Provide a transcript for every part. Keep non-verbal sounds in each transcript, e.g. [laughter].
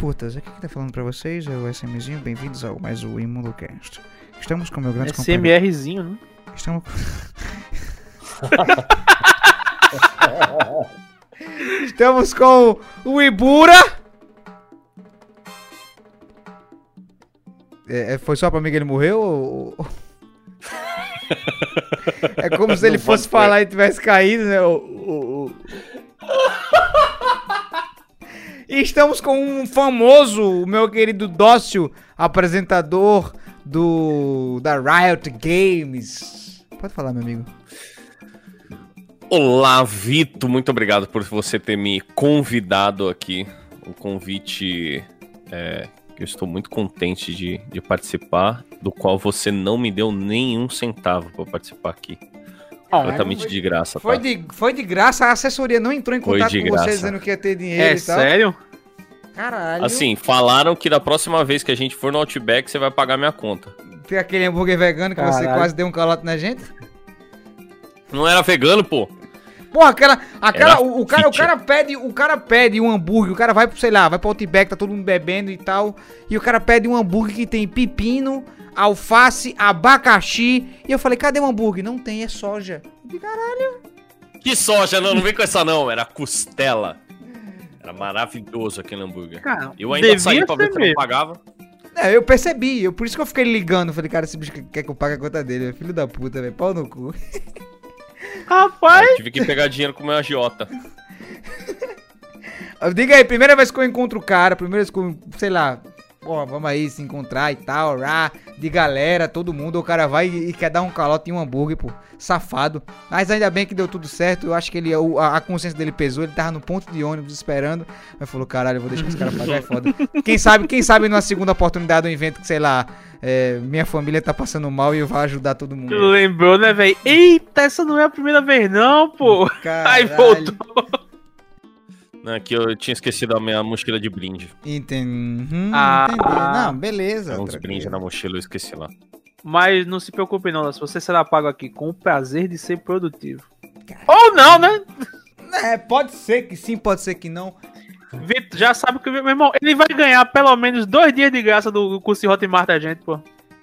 putas, aqui que tá falando pra vocês é o SMzinho, bem-vindos ao mais o ImundoCast. Estamos com meu grande companheiro. SMRzinho, né? Estamos [laughs] Estamos com o Ibura. É, é, foi só pra mim que ele morreu? Ou... [laughs] é como se ele Não fosse falar e tivesse caído, né? O- o- o- E estamos com um famoso, meu querido Dócio, apresentador do da Riot Games. Pode falar, meu amigo. Olá, Vito. Muito obrigado por você ter me convidado aqui. Um convite é, que eu estou muito contente de, de participar, do qual você não me deu nenhum centavo para participar aqui. Completamente foi- de graça, Foi tá? de, foi de graça, a assessoria não entrou em Foi contato com você graça. dizendo que ia ter dinheiro É e tal. sério? Caralho. Assim, falaram que da próxima vez que a gente for no Outback, você vai pagar minha conta. Tem aquele hambúrguer vegano que você Caralho. quase deu um calote na gente. Não era vegano, pô? Porra, aquela. aquela o, o cara, o cara pede. O cara pede um hambúrguer, o cara vai pro, sei lá, vai pro Outback, tá todo mundo bebendo e tal. E o cara pede um hambúrguer que tem pepino, alface, abacaxi. E eu falei, cadê o hambúrguer? Não tem, é soja. De caralho. Que soja, não, não vem com essa não. Era costela. Era maravilhoso aquele hambúrguer. Cara, Eu ainda saí pra ver eu não pagava. É, eu percebi, eu, por isso que eu fiquei ligando. Falei, cara, esse bicho quer que eu pague a conta dele. é Filho da puta, velho. Pau no cu. [laughs] Rapaz, Eu tive que pegar dinheiro com o meu agiota. [laughs] Diga aí, primeira vez que eu encontro o cara, primeira vez que eu, sei lá, ó, vamos aí se encontrar e tal, rá, de galera, todo mundo, o cara vai e, e quer dar um calote em um hambúrguer, pô, safado. Mas ainda bem que deu tudo certo, eu acho que ele, a, a consciência dele pesou, ele tava no ponto de ônibus esperando, mas falou, caralho, eu vou deixar esse cara pagar, é foda. [laughs] Quem sabe, quem sabe numa segunda oportunidade um evento que, sei lá, é, minha família tá passando mal e eu vou ajudar todo mundo. lembrou, né, velho? Eita, essa não é a primeira vez, não, pô. Aí Caralho. voltou. Né, que eu tinha esquecido a minha mochila de brinde. Entendi. Hum, Ah. entendi. Não, beleza. Tem uns brindes na mochila, eu esqueci lá. Mas não se preocupe, não, se você será pago aqui com o prazer de ser produtivo. Ou não, né? É, pode ser que sim, pode ser que não. Vitor, já sabe que, meu irmão, ele vai ganhar pelo menos dois dias de graça do curso de Hotmart da gente, pô.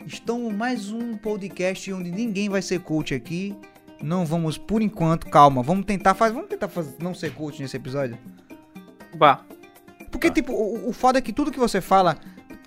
Estamos mais um podcast onde ninguém vai ser coach aqui. Não vamos, por enquanto, calma. Vamos tentar fazer. Vamos tentar fazer, não ser coach nesse episódio. Bah. Porque, tipo, o, o foda é que tudo que você fala,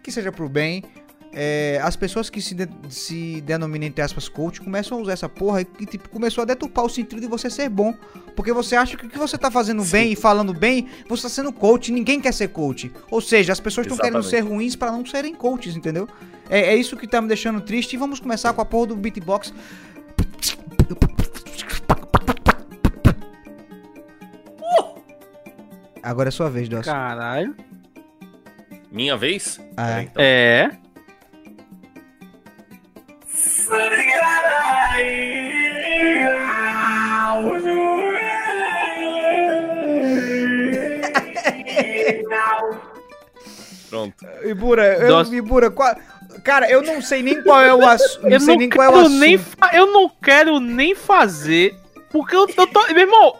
que seja pro bem, é, as pessoas que se, de- se denominam, entre aspas, coach, começam a usar essa porra e, tipo, começou a deturpar o sentido de você ser bom. Porque você acha que o que você tá fazendo bem e falando bem, você tá sendo coach. Ninguém quer ser coach. Ou seja, as pessoas estão querendo ser ruins pra não serem coaches, entendeu? É, é isso que tá me deixando triste. E vamos começar com a porra do beatbox. Agora é sua vez, Dawson. Caralho. Minha vez? Ah, Peraí, então. É. Pronto. Ibura, eu. Ibura, qual- cara, eu não sei nem qual é o assunto. Eu sei não, nem qual é o quero assunto. nem fa- eu não quero nem fazer, porque eu, eu tô. Meu irmão,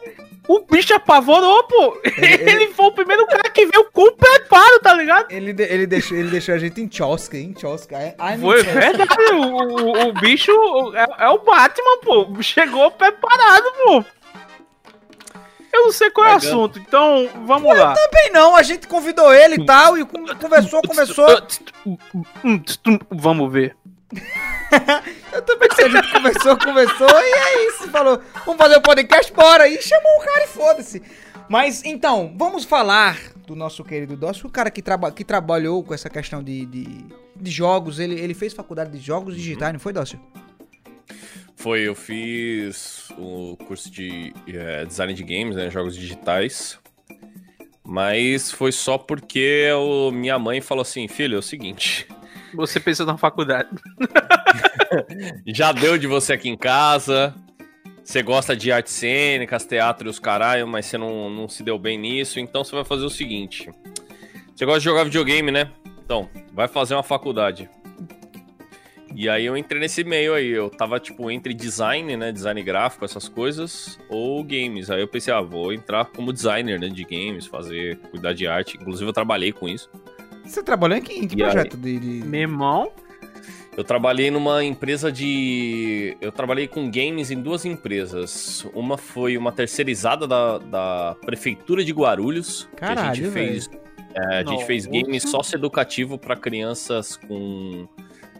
o bicho apavorou, pô. Ele, foi o primeiro cara que veio com o preparo, tá ligado? Ele, de- ele, deixou, ele deixou a gente em chosca, em chosca. É- Foi verdade. O, o, o bicho é, é o Batman, pô. Chegou preparado, pô. Eu não sei qual é o assunto, então vamos lá. Também não, a gente convidou ele e tal, e con- conversou, conversou. Vamos ver. [laughs] Eu também sei, a gente conversou, conversou, e é isso. Falou, vamos fazer o podcast, bora. E chamou o cara e foda-se. Mas então, vamos falar do nosso querido Dócio, o cara que, traba que trabalhou com essa questão de, de, de jogos. Ele, ele fez faculdade de jogos digitais, não foi, Dócio? Foi, eu fiz o curso de eh, design de games, né? Jogos digitais. Mas foi só porque minha mãe falou assim: filho, é o seguinte. Você pensou na faculdade. [laughs] Já deu de você aqui em casa. Você gosta de artes cênicas, teatro e os caralho, mas você não, não se deu bem nisso. Então você vai fazer o seguinte: Você gosta de jogar videogame, né? Então, vai fazer uma faculdade. E aí eu entrei nesse meio aí. Eu tava, tipo, entre design, né? Design gráfico, essas coisas, ou games. Aí eu pensei, ah, vou entrar como designer né, de games, fazer, cuidar de arte. Inclusive eu trabalhei com isso. Você trabalhou em que, em que E aí? projeto de, de- Meu irmão, Eu trabalhei numa empresa de. Eu trabalhei com games em duas empresas. Uma foi uma terceirizada da, da Prefeitura de Guarulhos. que a Caralho, gente fez. é, a gente fez game socioeducativo para crianças com,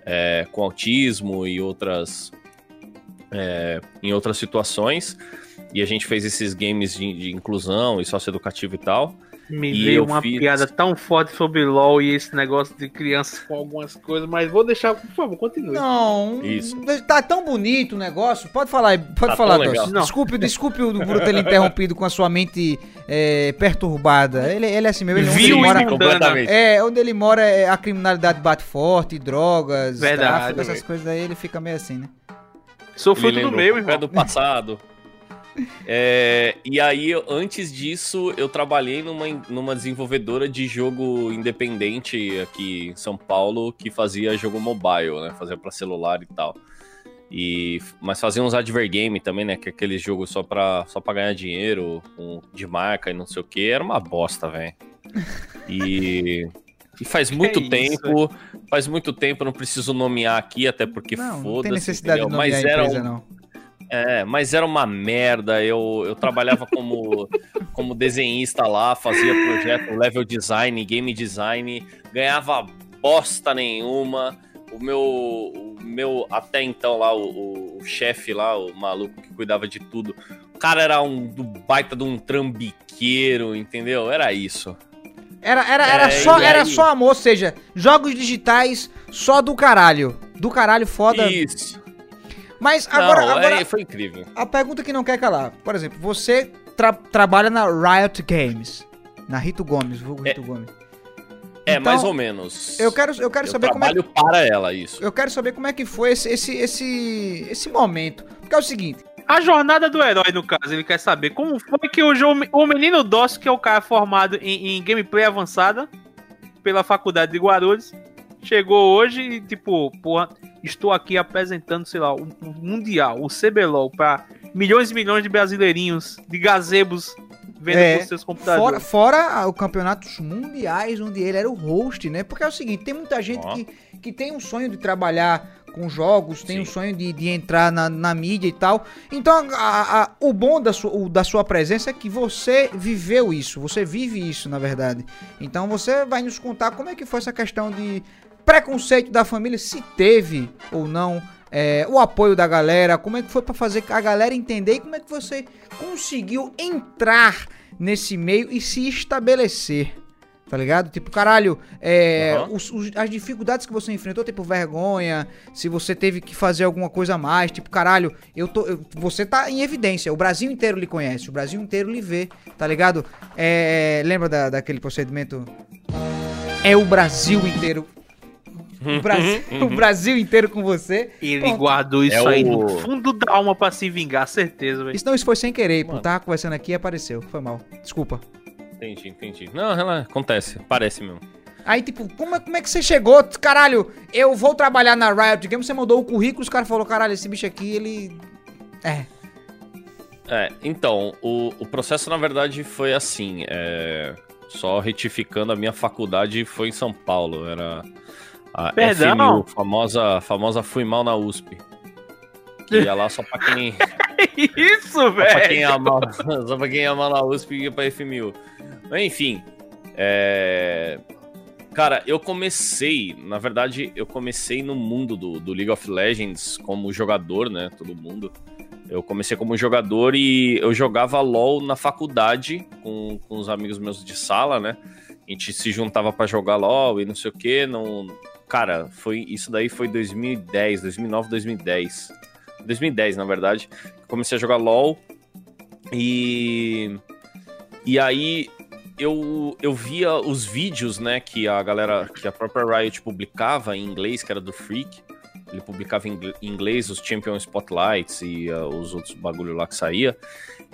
é, com autismo e outras. é, em outras situações. E a gente fez esses games de, de inclusão e socioeducativo e tal. Me E veio uma fiz- piada tão forte sobre LOL e esse negócio de crianças com algumas coisas, mas vou deixar, por favor, continue. Não, Isso. tá tão bonito o negócio. Pode falar, pode Tá falar. Desculpe, desculpe o Bruno ter interrompido com a sua mente é, perturbada. Ele, ele é assim mesmo. Ele, onde Viu ele e mora, mudou. completamente. é, onde ele mora, é, a criminalidade bate forte, drogas, Verdade, tráfico, essas coisas aí, ele fica meio assim, né? Sou Ele fruto do meu, irmão. do passado. É, e aí, antes disso, eu trabalhei numa, numa desenvolvedora de jogo independente aqui em São Paulo que fazia jogo mobile, né? Fazia pra celular e tal. E, mas fazia uns advergame também, né? Que é aquele jogo só pra, só pra ganhar dinheiro, com- de marca e não sei o que. Era uma bosta, velho. E, e faz muito isso, tempo, faz muito tempo, não preciso nomear aqui, até porque foda-se. tem necessidade entendeu? de nomear Mas era empresa, um- não. É, mas era uma merda. Eu, eu trabalhava como, [laughs] como desenhista lá, fazia projeto, level design, game design, ganhava bosta nenhuma. O meu, o meu até então lá, o, o- o chefe lá, o maluco que cuidava de tudo, o cara era um do baita de um trambiqueiro, entendeu? Era isso. Era, era, era, É, só, era só amor, ou seja, jogos digitais só do caralho. Do caralho foda. Isso. Mas agora, Não, agora é, foi incrível. a pergunta que não quer calar. Por exemplo, você tra- trabalha na Riot Games. Na Rito Gomes, vulgo É, Rito Gomes. É, Então, mais ou menos. Eu quero, eu quero Eu saber como é trabalho para ela, isso. eu quero saber como é que foi esse, esse, esse, esse momento. Porque é o seguinte, A jornada do herói, no caso, ele quer saber como foi que o, jo- o menino Dossi, que é o cara formado em, em gameplay avançada pela faculdade de Guarulhos, chegou hoje e, tipo, porra, estou aqui apresentando, sei lá, o, o Mundial, o CBLOL, pra milhões e milhões de brasileirinhos, de gazebos, vendo É, por seus computadores. fora, fora o campeonatos mundiais, onde ele era o host, né? Porque é o seguinte, tem muita gente Ó. que, que tem um sonho de trabalhar com jogos, tem Sim. um sonho de, de entrar na, na mídia e tal. Então, a- a- o bom da sua, o- da sua presença é que você viveu isso, você vive isso, na verdade. Então, você vai nos contar como é que foi essa questão de preconceito da família, se teve ou não, é, o apoio da galera, como é que foi pra fazer a galera entender e como é que você conseguiu entrar nesse meio e se estabelecer. Tá ligado? Tipo, caralho, é, Aham. os- os- as dificuldades que você enfrentou, tipo, vergonha, se você teve que fazer alguma coisa a mais, tipo, caralho, eu tô. eu- você tá em evidência, o Brasil inteiro lhe conhece, o Brasil inteiro lhe vê, tá ligado? É, lembra da, daquele procedimento? É o Brasil inteiro. O Brasil, [laughs] o Brasil inteiro com você. Ele Pronto. guardou isso É aí o- no fundo da alma pra se vingar, certeza, velho. Isso não, isso foi sem querer, pô. Tava conversando aqui e apareceu. Foi mal. Desculpa. Entendi, entendi. Não, ela acontece, parece mesmo. Aí, tipo, como é, como é que você chegou? Caralho, eu vou trabalhar na Riot Games, você mandou o currículo, os caras falaram, caralho, esse bicho aqui, ele. É. É, então, o, o processo na verdade foi assim, é, só retificando, a minha faculdade foi em São Paulo, era a Perdão? FMU, famosa, famosa Fui Mal na USP. Que ia lá só pra quem, [laughs] Isso, só pra quem velho. mal, [laughs] só pra quem ia mal na USP e ia pra FMU. Enfim, é... Cara, eu comecei, na verdade, eu comecei no mundo do, do League of Legends como jogador, né? Todo mundo. Eu comecei como jogador e eu jogava LoL na faculdade com, com os amigos meus de sala, né? A gente se juntava pra jogar LoL e não sei o que. Não... Cara, foi isso daí foi 2010, 2009, 2010. 2010, na verdade. Comecei a jogar LoL e. E aí eu, eu via os vídeos, né, que a galera, que a própria Riot publicava em inglês, que era do Freak. Ele publicava em ingl- em inglês os Champion Spotlights e uh, os outros bagulho lá que saía.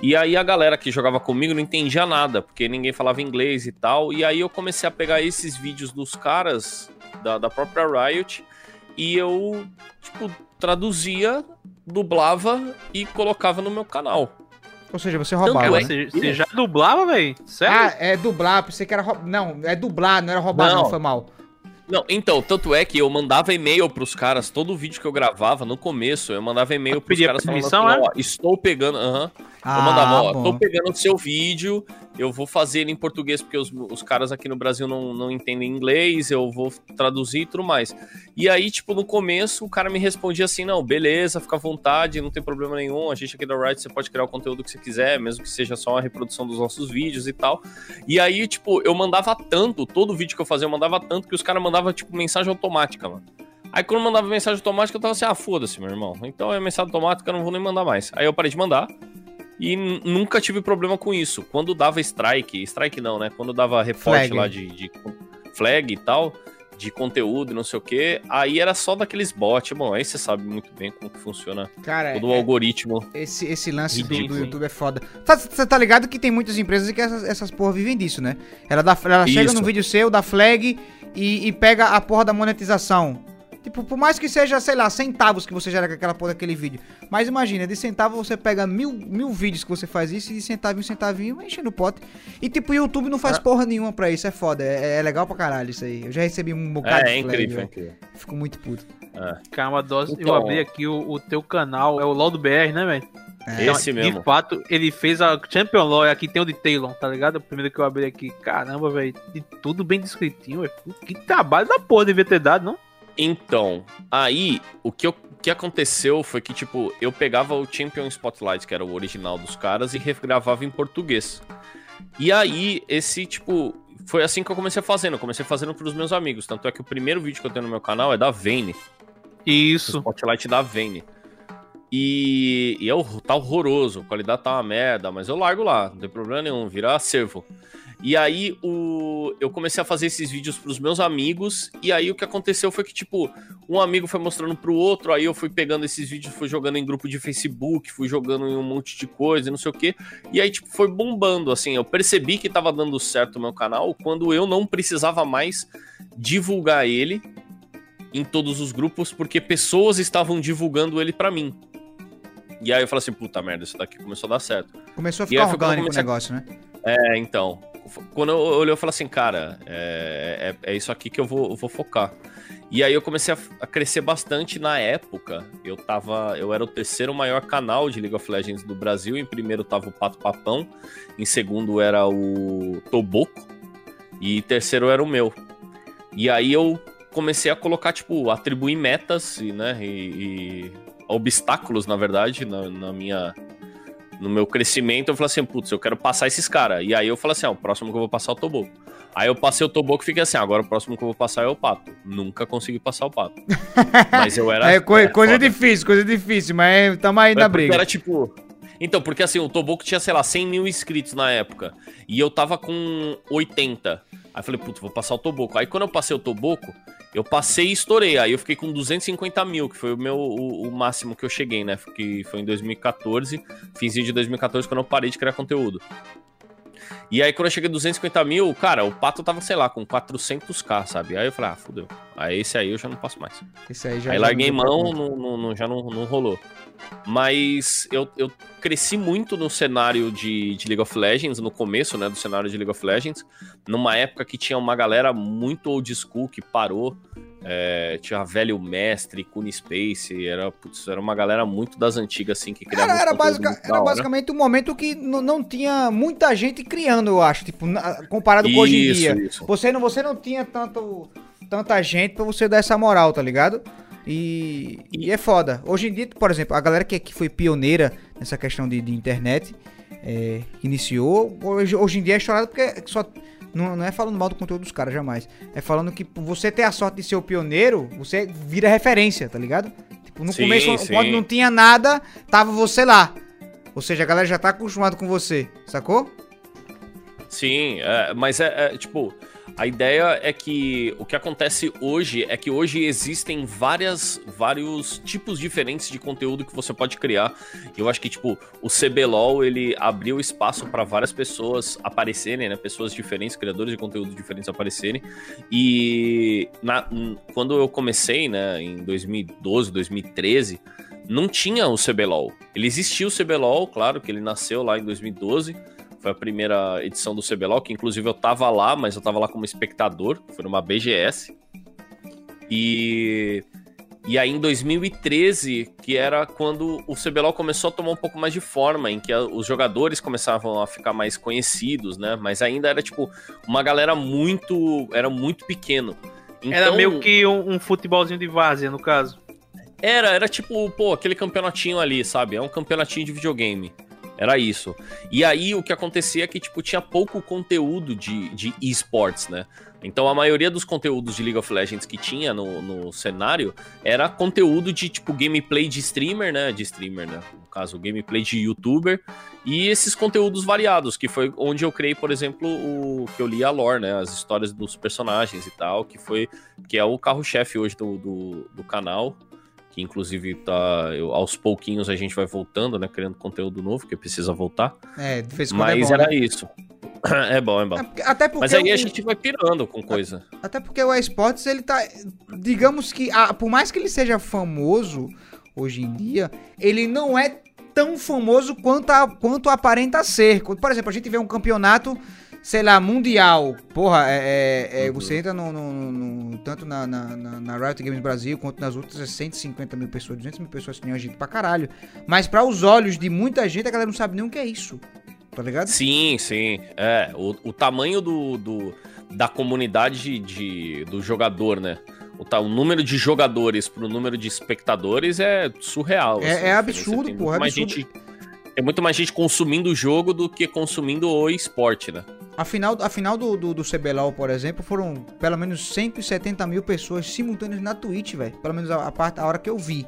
E aí a galera que jogava comigo não entendia nada, porque ninguém falava inglês e tal. E aí eu comecei a pegar esses vídeos dos caras da, da própria Riot e eu, tipo, traduzia, dublava e colocava no meu canal. Ou seja, você Tanto roubava. é né? Você, você já dublava, velho? Sério? Ah, é dublar, pensei que era roubar. Não, é dublar, não era roubar, não, Não. foi mal. Não, então, tanto é que eu mandava e-mail pros caras, todo vídeo que eu gravava, no começo, eu mandava e-mail pros caras falando assim, permissão, ó, estou pegando, aham, Ah, eu mandava, ó, bom. tô pegando o seu vídeo, eu vou fazer ele em português, porque os, os caras aqui no Brasil não, não entendem inglês, eu vou traduzir e tudo mais. E aí, tipo, no começo, o cara me respondia assim, não, beleza, fica à vontade, não tem problema nenhum, a gente aqui da Riot, você pode criar o conteúdo que você quiser, mesmo que seja só uma reprodução dos nossos vídeos e tal. E aí, tipo, eu mandava tanto, todo vídeo que eu fazia, eu mandava tanto, que os caras mandavam, tipo, mensagem automática, mano. Aí quando eu mandava mensagem automática, eu tava assim, ah, foda-se, meu irmão. Então é mensagem automática, eu não vou nem mandar mais. Aí eu parei de mandar. E nunca tive problema com isso. Quando dava strike, strike não, né? Quando dava reporte lá de, de flag e tal, de conteúdo e não sei o que, aí era só daqueles bots. Bom, aí você sabe muito bem como que funciona Cara, todo o é- algoritmo. esse, esse lance do, do. YouTube é foda. Você tá ligado que tem muitas empresas que essas, essas porra vivem disso, né? Ela, dá, ela chega no vídeo seu, dá flag e, e pega a porra da monetização. Tipo, por mais que seja, sei lá, centavos que você gera com aquela porra daquele vídeo. Mas imagina, de centavo você pega mil, mil vídeos que você faz isso e de centavinho, centavinho, enchendo o pote. E tipo, o YouTube não faz Ah. porra nenhuma pra isso, é foda. É, é legal pra caralho isso aí. Eu já recebi um bocado É, é de flag, incrível, é eu incrível. Fico muito puto. Calma, Dose. Eu Então- abri aqui o, o teu canal, é o LOL do BR, né, velho? É. Esse De mesmo. fato, ele fez a Champion LOL, aqui tem o de Talon, tá ligado? O primeiro que eu abri aqui. Caramba, velho, de tudo bem descritinho, velho. Que trabalho da porra devia ter dado, não? Então, aí o que, eu- o que aconteceu foi que, tipo, eu pegava o Champion Spotlight, que era o original dos caras, e regravava em português. E aí, esse, tipo, foi assim que eu comecei fazendo. Eu comecei fazendo pros meus amigos. Tanto é que o primeiro vídeo que eu tenho no meu canal é da Vayne. O Isso. Spotlight da Vayne. E, e é, tá horroroso, a qualidade tá uma merda, mas eu largo lá, não tem problema nenhum, vira acervo. E aí o, eu comecei a fazer esses vídeos pros meus amigos, e aí o que aconteceu foi que, tipo, um amigo foi mostrando pro outro, aí eu fui pegando esses vídeos, fui jogando em grupo de Facebook, fui jogando em um monte de coisa, e não sei o quê. E aí, tipo, foi bombando, assim, eu percebi que tava dando certo o meu canal quando eu não precisava mais divulgar ele em todos os grupos, porque pessoas estavam divulgando ele pra mim. E aí eu falei assim, puta merda, isso daqui começou a dar certo. Começou a ficar orgânico o comecei negócio, né? É, então. Quando eu olhei, eu falei assim, cara, é, é, é isso aqui que eu vou, eu vou focar. E aí eu comecei a, a crescer bastante na época. Eu tava. Eu era o terceiro maior canal de League of Legends do Brasil. Em primeiro tava o Pato Papão. Em segundo era o Toboco. E terceiro era o meu. E aí eu comecei a colocar, tipo, atribuir metas e, né, e, e obstáculos, na verdade, na, na minha no meu crescimento, eu falei assim, putz, eu quero passar esses caras. E aí eu falei assim, ah, o próximo que eu vou passar é o Toboco. Aí eu passei o Toboco e fiquei assim, agora o próximo que eu vou passar é o Pato. Nunca consegui passar o Pato. [laughs] Mas eu era... É, coi- é, coisa foda. difícil, coisa difícil, mas tamo aí na briga. Era tipo... Então, porque assim, o Toboco tinha, sei lá, 100 mil inscritos na época. E eu tava com 80. Aí eu falei, putz, vou passar o Toboco. Aí quando eu passei o Toboco, eu passei e estourei. Aí eu fiquei com 250 mil, que foi o meu o, o máximo que eu cheguei, né? Que foi em 2014, finzinho de 2014, quando eu parei de criar conteúdo. E aí quando eu cheguei a 250 mil, cara, o Pato tava, sei lá, com 400k, sabe? Aí eu falei, ah, fudeu. Aí esse aí eu já não passo mais. Esse aí já Aí já larguei mão, não- não- já não, não rolou. Mas eu, eu cresci muito no cenário de, de League of Legends, no começo, né, do cenário de League of Legends, numa época que tinha uma galera muito old school que parou. é, tinha Velho Mestre, Kuni Space, era, putz, era uma galera muito das antigas, assim, que criava Era, era, basica- era basicamente um momento que não tinha muita gente criando, eu acho, tipo, na- comparado com hoje em Isso, dia. isso. Você não, você não tinha tanto, tanta gente pra você dar essa moral, tá ligado? E, e é foda. Hoje em dia, por exemplo, a galera que, que foi pioneira nessa questão de, de internet, é, que iniciou, hoje, hoje em dia é chorado porque só. Não, não é falando mal do conteúdo dos caras, jamais. É falando que você ter a sorte de ser o pioneiro, você vira referência, tá ligado? Tipo, no Sim, começo, sim. quando não tinha nada, tava você lá. Ou seja, a galera já tá acostumada com você, sacou? Sim, é, mas é, é, tipo, a ideia é que o que acontece hoje é que hoje existem várias, vários tipos diferentes de conteúdo que você pode criar. Eu acho que, tipo, o CBLOL, ele abriu espaço para várias pessoas aparecerem, né? Pessoas diferentes, criadores de conteúdo diferentes aparecerem. E na- quando eu comecei, né, em 2012, 2013, não tinha o CBLOL. Ele existia o CBLOL, claro que ele nasceu lá em 2012. Foi a primeira edição do CBLOL, que inclusive eu tava lá, mas eu tava lá como espectador. Foi numa BGS. E e aí em 2013, que era quando o CBLOL começou a tomar um pouco mais de forma, em que a, os jogadores começavam a ficar mais conhecidos, né? Mas ainda era tipo uma galera muito, era muito pequeno. Então, era meio que um, um futebolzinho de várzea, no caso. Era, era tipo, pô, aquele campeonatinho ali, sabe? É um campeonatinho de videogame. Era isso. E aí o que acontecia é que, tipo, tinha pouco conteúdo de, de esportes, né? Então a maioria dos conteúdos de League of Legends que tinha no, no cenário era conteúdo de tipo gameplay de streamer, né? De streamer, né? No caso, gameplay de youtuber. E esses conteúdos variados, que foi onde eu criei, por exemplo, o que eu li a lore, né? As histórias dos personagens e tal, que foi. que é o carro-chefe hoje do, do, do canal que inclusive tá eu, aos pouquinhos a gente vai voltando, né, criando conteúdo novo que precisa voltar. É, de vez em quando é Mas é bom, era né? isso. [clears throat] É bom, é bom. É, até porque Mas aí o... a gente vai pirando com coisa. Até porque o esportes, ele tá. Digamos que, ah, por mais que ele seja famoso hoje em dia, ele não é tão famoso quanto, a, quanto aparenta ser. Por exemplo, a gente vê um campeonato, sei lá, mundial. Porra, é, é, é você entra no, no, no tanto na, na, na, Riot Games Brasil quanto nas outras, é 150 mil pessoas, 200 mil pessoas, que nem a gente pra caralho. Mas para os olhos de muita gente, a galera não sabe nem o que é isso tá ligado? Sim, sim. É, o, o tamanho do, do, da comunidade de, do jogador, né? O, tá, o número de jogadores pro número de espectadores é surreal. É, assim, é absurdo, porra. É mais Gente, tem muito mais gente consumindo o jogo do que consumindo o esporte, né? A final, a final do, do, do CBLOL, por exemplo, foram pelo menos 170 mil pessoas simultâneas na Twitch, velho. Pelo menos a, a, parte, a hora que eu vi.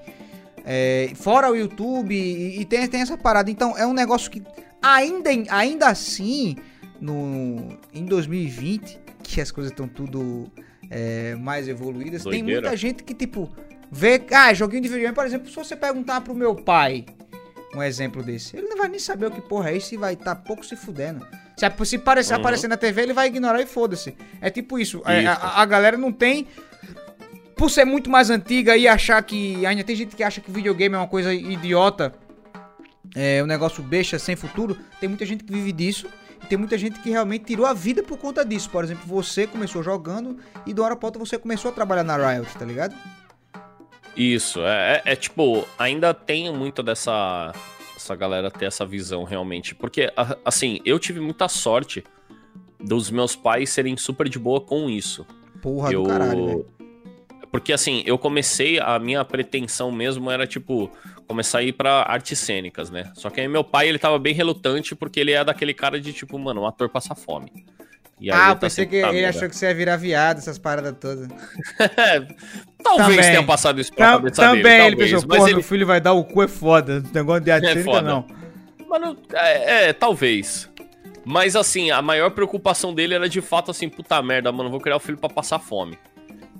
É, fora o YouTube, e, e, tem, tem essa parada. Então, é um negócio que Ainda, ainda assim, no, em 2020, que as coisas estão tudo é, mais evoluídas, Doideira. tem muita gente que, tipo, vê. Ah, joguinho de videogame, por exemplo, se você perguntar pro meu pai um exemplo desse, ele não vai nem saber o que porra é isso e vai estar tá pouco se fudendo. Se, se parecer, uhum. aparecer na TV, ele vai ignorar e foda-se. É tipo isso. É, isso. A, a, galera não tem. Por ser muito mais antiga e achar que. Ainda tem gente que acha que videogame é uma coisa idiota é um negócio besta, sem futuro, tem muita gente que vive disso. E tem muita gente que realmente tirou a vida por conta disso. Por exemplo, você começou jogando e do hora pra outra você começou a trabalhar na Riot, tá ligado? Isso, é, é, é tipo, ainda tem muito dessa essa galera ter essa visão realmente. Porque, assim, eu tive muita sorte dos meus pais serem super de boa com isso. Porra eu... do caralho, velho. Porque, assim, eu comecei, a minha pretensão mesmo era, tipo, começar a ir pra artes cênicas, né? Só que aí meu pai, ele tava bem relutante porque ele é daquele cara de tipo, mano, um ator passa fome. Ah, eu tá pensei que ele achou que você ia virar viado, essas paradas todas. [laughs] talvez também. tenha passado isso pra cabeça Também, dele, ele pensou, pô, ele... meu filho vai dar o cu é foda. Negócio de arte [laughs] é não. Mano, é, é, talvez. Mas assim, a maior preocupação dele era de fato assim, puta merda, mano, vou criar o filho pra passar fome.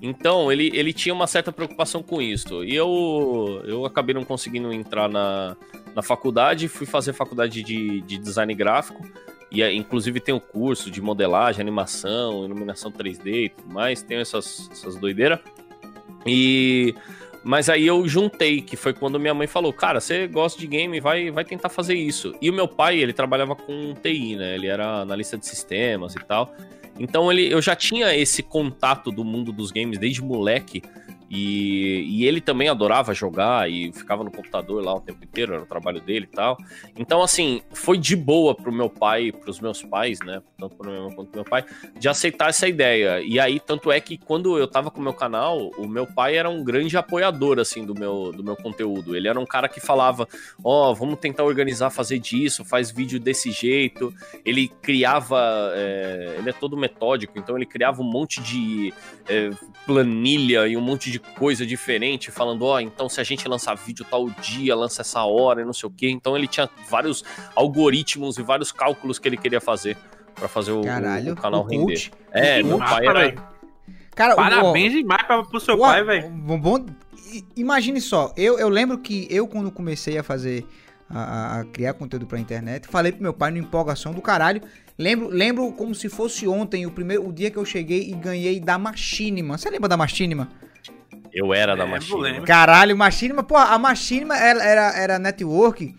Então, ele, ele tinha uma certa preocupação com isso. E eu, eu acabei não conseguindo entrar na, na faculdade, fui fazer faculdade de, de design gráfico. E inclusive tem o curso de modelagem, animação, iluminação 3D e tudo mais, tem essas, essas doideiras. E. Mas aí eu juntei, que foi quando minha mãe falou: Cara, você gosta de game, vai, vai tentar fazer isso. E o meu pai, ele trabalhava com TI, né? Ele era analista de sistemas e tal. Então ele, eu já tinha esse contato do mundo dos games desde moleque. E, e, ele também adorava jogar e ficava no computador lá o tempo inteiro, era o trabalho dele e tal. Então, assim, foi de boa pro meu pai, pros meus pais, né? Tanto pro meu irmão quanto pro meu pai, de aceitar essa ideia. E aí, tanto é que quando eu tava com o meu canal, o meu pai era um grande apoiador, assim, do meu, do meu conteúdo. Ele era um cara que falava: Ó, oh, vamos tentar organizar, fazer disso, faz vídeo desse jeito. Ele criava. É, ele é todo metódico, então ele criava um monte de é, planilha e um monte de coisa diferente, falando, ó, oh, então se a gente lançar vídeo tal dia, lança essa hora e não sei o quê. Então ele tinha vários algoritmos e vários cálculos que ele queria fazer para fazer o, Caralho, o canal o render. Cult. É, meu pai era. Cara, Parabéns demais pra, pro seu pai, velho. Bom, imagine só, eu, eu lembro que eu, quando comecei a fazer, a, a criar conteúdo pra internet, falei pro meu pai, numa empolgação do caralho, Lembro, lembro como se fosse ontem, o primeiro o dia que eu cheguei e ganhei da Machinima. Você lembra da Machinima? Eu era da Lembro, Machinima. lembro. Caralho, Machinima, pô, a Machinima era, era, era network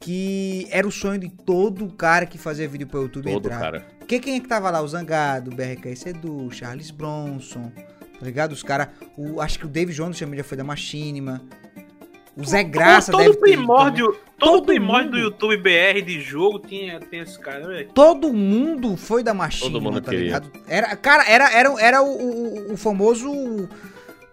que era o sonho de todo cara que fazia vídeo pro YouTube Todo, entrar. cara. Porque quem é que tava lá? O Zangado, o BRK Sedu, Charles Bronson, tá ligado? Os caras. Acho que o David Jones também já foi da Machinima. O Zé Graça todo deve ter ido primórdio, todo, Todo primórdio mundo. do YouTube BR de jogo tinha, tinha esse cara, velho. Todo mundo foi da Machinima, Todo mundo tá queria. ligado? Era, cara, era, era, era o, o, o famoso.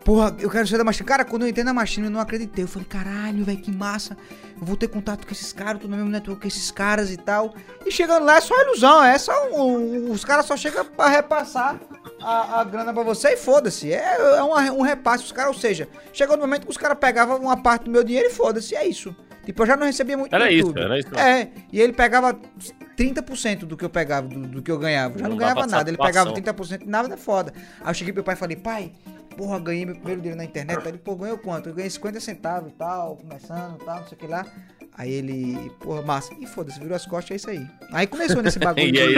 Porra, eu quero ser da Machinima. Cara, quando eu entrei na Machinima, eu não acreditei. Eu falei, caralho, velho, que massa. Eu vou ter contato com esses caras, tô no mesmo network com esses caras e tal. E chegando lá é só ilusão, é só. um- os caras só chegam pra repassar a, a grana pra você e foda-se. É, é uma- um repasse. Os caras, ou seja, chegou no momento que os caras pegavam uma parte do meu dinheiro e foda-se, é isso. Tipo, eu já não recebia muito Era isso, era isso. É, e ele pegava 30% do que eu pegava, do, do que eu ganhava. Eu já não, Não ganhava nada. Ele pegava satisfação. 30%, nada é foda. Aí eu cheguei pro meu pai e falei, pai, porra, ganhei meu primeiro dinheiro na internet. Aí ele, pô, ganhou quanto? Eu ganhei 50 centavos e tal, começando e tal, não sei o que lá. Aí ele, porra, massa. E foda-se, virou as costas, é isso aí. Aí começou nesse [laughs] bagulho. Aí,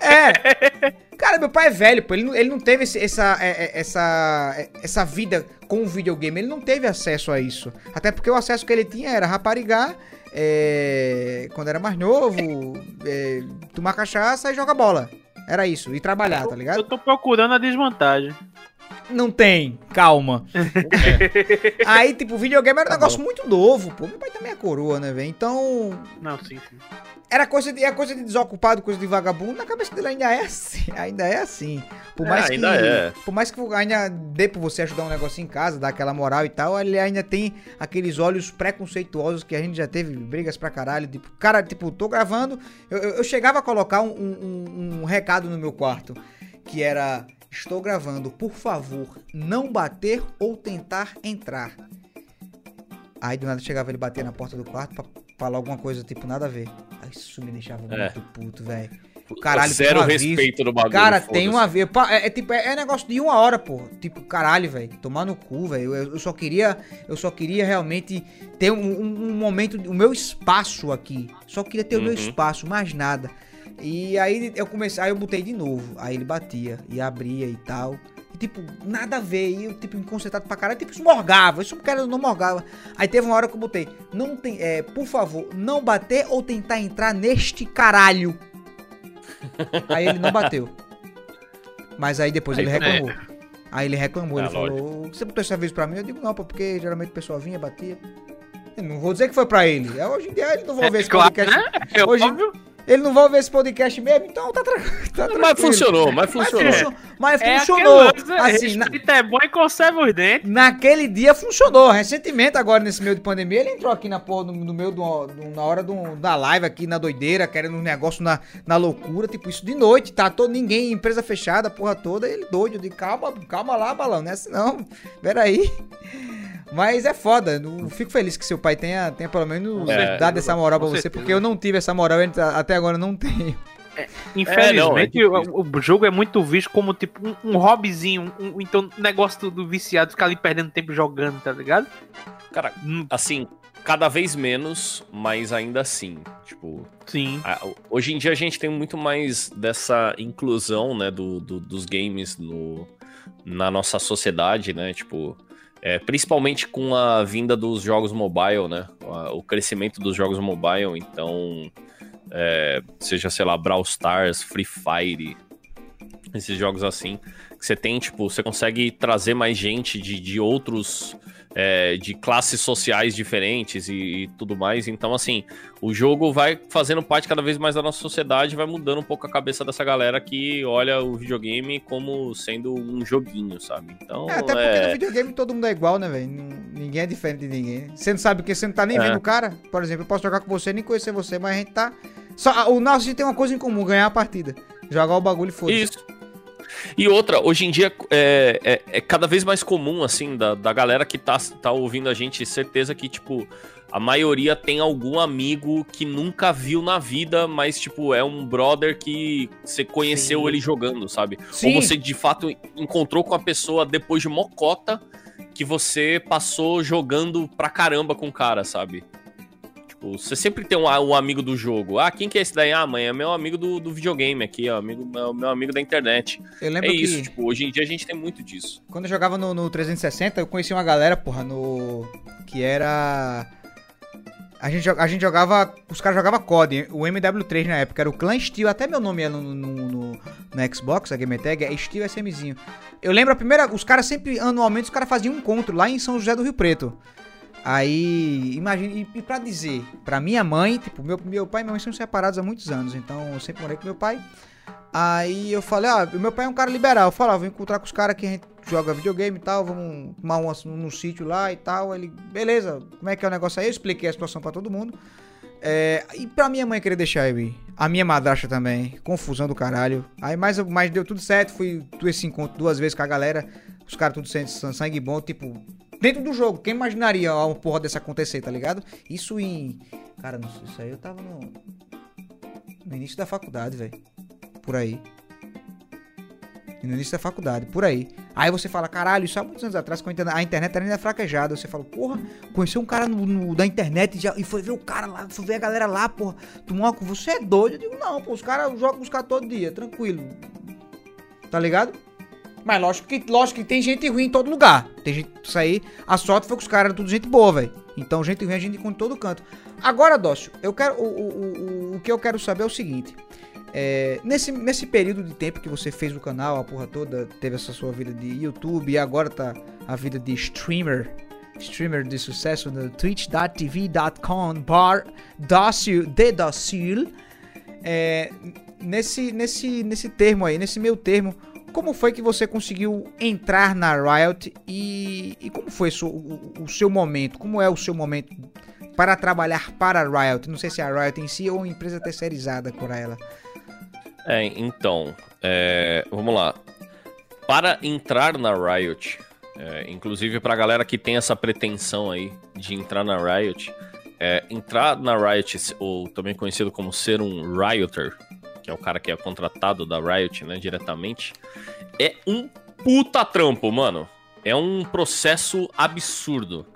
É. Cara, meu pai é velho, pô. Ele não, ele não teve esse- essa, é, é, essa, é, essa vida com o videogame. Ele não teve acesso a isso. Até porque o acesso que ele tinha era raparigar, é, quando era mais novo, é, tomar cachaça e jogar bola. Era isso. E trabalhar, tá Eu ligado? tô procurando a desvantagem. Não tem, calma. [laughs] Aí, tipo, videogame era um Tá negócio muito novo, pô. Meu pai também é coroa, né, velho? Então, Não, sim, sim. era coisa de, é coisa de desocupado, coisa de vagabundo. Na cabeça dele ainda é assim. [laughs] Ainda é assim. Por É, mais ainda que, é. Por mais que ainda dê pra você ajudar um negócio em casa, dar aquela moral e tal, ele ainda tem aqueles olhos preconceituosos que a gente já teve brigas pra caralho. Tipo, cara, tipo, tô gravando. Eu, eu- eu chegava a colocar um, um- um recado no meu quarto. Que era. Estou gravando, por favor, não bater ou tentar entrar. Aí do nada chegava ele bater na porta do quarto pra falar alguma coisa, tipo, nada a ver. Aí isso me deixava É. muito puto, velho. Caralho, zero um respeito no bagulho. Cara, tem uma vez. pá, É, é tipo, é, é negócio de uma hora, pô. Tipo, caralho, velho. Tomar no cu, velho. Eu, eu só queria. Eu só queria realmente ter um, um- um momento, o meu espaço aqui. Só queria ter o meu Uhum. espaço, mais nada. E aí eu comecei. Aí eu botei de novo. Aí ele batia e abria e tal. E, tipo, nada a ver. E eu, tipo, concentrado pra caralho. Tipo, isso morgava. Isso cara não morgava. Aí teve uma hora que eu botei. Não tem. É, por favor, não bater ou tentar entrar neste caralho. Aí ele não bateu. Mas aí depois Aí ele também. reclamou. Aí ele reclamou, É, ele falou, você botou esse aviso pra mim? Eu digo, não, porque geralmente o pessoal vinha, batia. Eu não vou dizer que foi pra ele. É, hoje em dia ele não vai ver esse claro, podcast. É Hoje-. Ele não vai ver esse podcast mesmo, então tá, tra tá tranquilo. Mas funcionou, mas Mas funcionou. funcionou. Mas É funcionou. aquele lance, Assim, na- é bom e conserva os dentes. Naquele dia funcionou. Recentemente, agora nesse meio de pandemia, ele entrou aqui na porra, no, no meio do, do- na hora do- da live aqui na doideira, querendo um negócio na, na loucura, tipo isso de noite, tá todo ninguém, empresa fechada, a porra toda, ele doido, de calma, calma lá, balão, não é assim não. Pera aí. Mas é foda, eu fico feliz que seu pai tenha, tenha pelo menos É, dado essa moral pra você, certeza. porque eu não tive essa moral, eu até agora não tenho. Infelizmente, É, não, é o, o jogo é muito visto como tipo um, um hobbyzinho, um, um- então negócio do, do viciado ficar ali perdendo tempo jogando, tá ligado? Cara, Hum, assim, cada vez menos, mas ainda assim. Tipo, Sim. a- hoje em dia a gente tem muito mais dessa inclusão, né, do, do- dos games no, na nossa sociedade, né? Tipo, é, principalmente com a vinda dos jogos mobile, né? O crescimento dos jogos mobile, então. é, seja, sei lá, Brawl Stars, Free Fire, esses jogos assim. Que você tem, tipo, você consegue trazer mais gente de, de outros. é, de classes sociais diferentes e, e tudo mais. Então, assim, o jogo vai fazendo parte cada vez mais da nossa sociedade, vai mudando um pouco a cabeça dessa galera que olha o videogame como sendo um joguinho, sabe? Então, É, até porque é, no videogame todo mundo é igual, né, velho? Ninguém é diferente de ninguém. Você não sabe o que você não tá nem É. vendo o cara. Por exemplo, eu posso jogar com você, nem conhecer você, mas a gente tá. Só, o nosso a gente tem uma coisa em comum, ganhar a partida. Jogar o bagulho e foda-se. Isso. E outra, hoje em dia é, é- é cada vez mais comum, assim, da, da galera que tá, tá ouvindo a gente, certeza que, tipo, a maioria tem algum amigo que nunca viu na vida, mas, tipo, é um brother que você conheceu Sim. ele jogando, sabe? Sim. Ou você, de fato, encontrou com a pessoa depois de mocota que você passou jogando pra caramba com o cara, sabe? Tipo, você sempre tem um, um, amigo do jogo. Ah, quem que é esse daí? Ah, mãe, é meu amigo do, do videogame aqui, ó, amigo, meu, meu amigo da internet. Eu lembro é que isso, tipo, hoje em dia a gente tem muito disso. quando eu jogava no, no 360, eu conheci uma galera, porra, no. que era. A gente, a gente jogava. Os caras jogavam COD, o MW3 na época, era o Clan Steel, até meu nome é no, no, no, no Xbox, a Game Tag, é Steel SMzinho. Eu lembro a primeira. Os caras sempre, anualmente, os caras faziam um encontro lá em São José do Rio Preto. Aí, imagina, e, e pra dizer, pra minha mãe, tipo, meu, meu pai e minha mãe são separados há muitos anos, então eu sempre morei com meu pai. Aí eu falei, ah, meu pai é um cara liberal. Eu falei, ah, vou encontrar com os caras que a gente joga videogame e tal, vamos tomar um num sítio lá e tal. Ele, beleza, como é que é o negócio aí? Eu expliquei a situação pra todo mundo. É, e pra minha mãe querer deixar eu ir. A minha madrasta também, confusão do caralho. Aí, mas, mas deu tudo certo, fui esse encontro duas vezes com a galera. Os caras tudo sangue bom, tipo, dentro do jogo. Quem imaginaria uma porra dessa acontecer, tá ligado? Isso em. Cara, não sei, isso aí eu tava no. No início da faculdade, velho. Por aí. No início da faculdade, por aí. Aí você fala, caralho, isso há muitos anos atrás, quando a internet- ainda fraquejada. Você fala, porra, conheceu um cara no, no- da internet e, já, e foi ver o cara lá, foi ver a galera lá, porra. Com você é doido? Eu digo, não, pô, os caras jogam os caras todo dia, tranquilo. Tá ligado? Mas lógico que, lógico que tem gente ruim em todo lugar. Tem gente, isso aí, a sorte foi que os caras eram tudo gente boa, velho. Então, gente ruim a gente encontra em todo canto. Agora, Dócio, eu quero, o, o, o, o que eu quero saber é o seguinte. É, nesse, nesse período de tempo que você fez o canal, a porra toda, teve essa sua vida de YouTube e agora tá a vida de streamer, streamer de sucesso no twitch.tv.com bar Dócio, de Dócil. É, nesse, nesse, nesse termo aí, nesse meu termo, como foi que você conseguiu entrar na Riot e, e como foi o, o seu momento? Como é o seu momento para trabalhar para a Riot? Não sei se é a Riot em si ou uma empresa terceirizada por ela. É, então, é, vamos lá. Para entrar na Riot, é, inclusive pra galera que tem essa pretensão aí de entrar na Riot, é, entrar na Riot, ou também conhecido como ser um Rioter, que é o cara que é contratado da Riot, né, diretamente, é um puta trampo, mano. É um processo absurdo.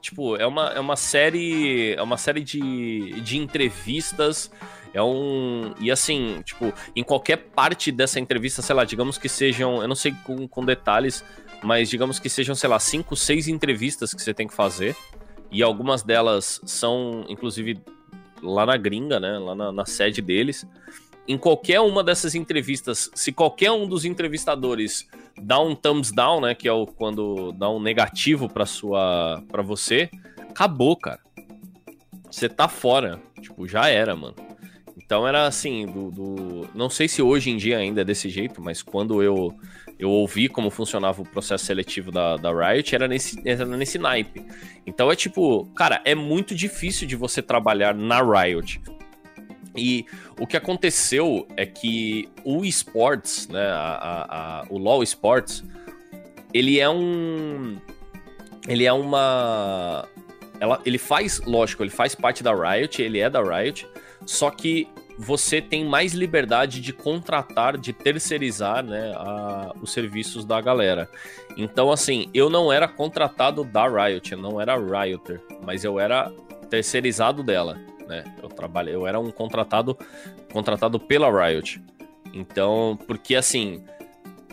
Tipo, é uma, é uma série. É uma série de, de entrevistas. É um. E assim, tipo, em qualquer parte dessa entrevista, sei lá, digamos que sejam. Eu não sei com, com detalhes, mas digamos que sejam, sei lá, cinco, seis entrevistas que você tem que fazer. E algumas delas são, inclusive, lá na gringa, né? Lá na, na sede deles. Em qualquer uma dessas entrevistas, se qualquer um dos entrevistadores dá um thumbs down, né, que é o quando dá um negativo para sua para você, acabou, cara. Você tá fora, tipo, já era, mano. Então era assim, do, do- não sei se hoje em dia ainda é desse jeito, mas quando eu eu ouvi como funcionava o processo seletivo da, da Riot, era nesse, era nesse naipe. Então é tipo, cara, é muito difícil de você trabalhar na Riot. E o que aconteceu é que o esports, né, a, a- a- o LoL Sports, ele é um, ele é uma, ela, ele faz, lógico, ele faz parte da Riot, ele é da Riot, só que você tem mais liberdade de contratar, de terceirizar, né, a- os serviços da galera. Então, assim, eu não era contratado da Riot, eu não era Rioter, mas eu era terceirizado dela, né? Eu trabalhei, eu era um contratado contratado pela Riot. Então, porque assim,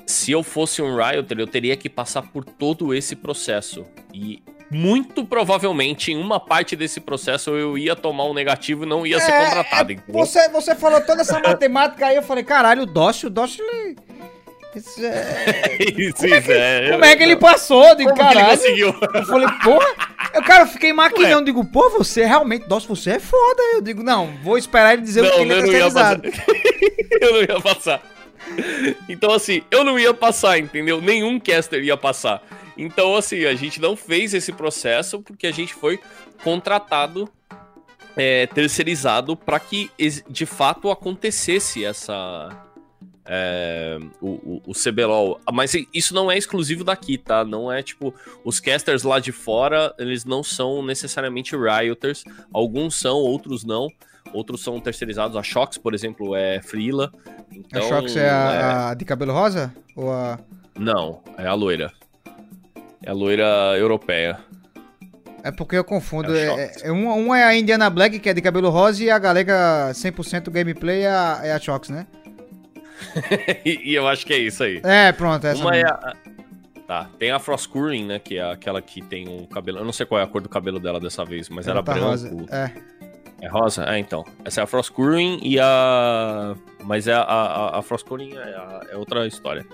se eu fosse um Rioter, eu teria que passar por todo esse processo e muito provavelmente em uma parte desse processo eu ia tomar um negativo e não ia ser É, contratado, entendeu? Você, você falou toda essa matemática aí, eu falei, caralho, o Dócio, o Dócio, ele... esse [laughs] é- Isso, isso, é. Como é que ele passou? Como que ele caralho. conseguiu? Eu falei, porra. Eu, cara, eu fiquei maquinando. Digo, pô, você realmente. Nossa, você é foda. Eu digo, não, vou esperar ele dizer o que Não, ele é eu não ia passar. terceirizado. [laughs] eu não ia passar. Então, assim, eu não ia passar, entendeu? Nenhum caster ia passar. Então, assim, a gente não fez esse processo porque a gente foi contratado, é, terceirizado, para que de fato acontecesse essa. É, o, o, o CBLOL. Mas isso não é exclusivo daqui, tá? Não é tipo. Os casters lá de fora, eles não são necessariamente Rioters. Alguns são, outros não. Outros são terceirizados. A Shox, por exemplo, é Freela. Então, a Shox é a, a de cabelo rosa? Ou a. Não, é a loira. É a loira europeia. É porque eu confundo. É É, é, um, um é a Indiana Black, que é de cabelo rosa, e a galega 100% gameplay é a, é a Shox, né? [laughs] e, e eu acho que é isso aí. É, pronto, essa Uma é a. Tá, tem a Frost Curry, né? Que é aquela que tem um cabelo. Eu não sei qual é a cor do cabelo dela dessa vez, mas Ela era tá branco. rosa. É. É rosa? É, então. Essa é a Frost Curry e a. Mas é a, a, a Frost Curry é, a- é outra história.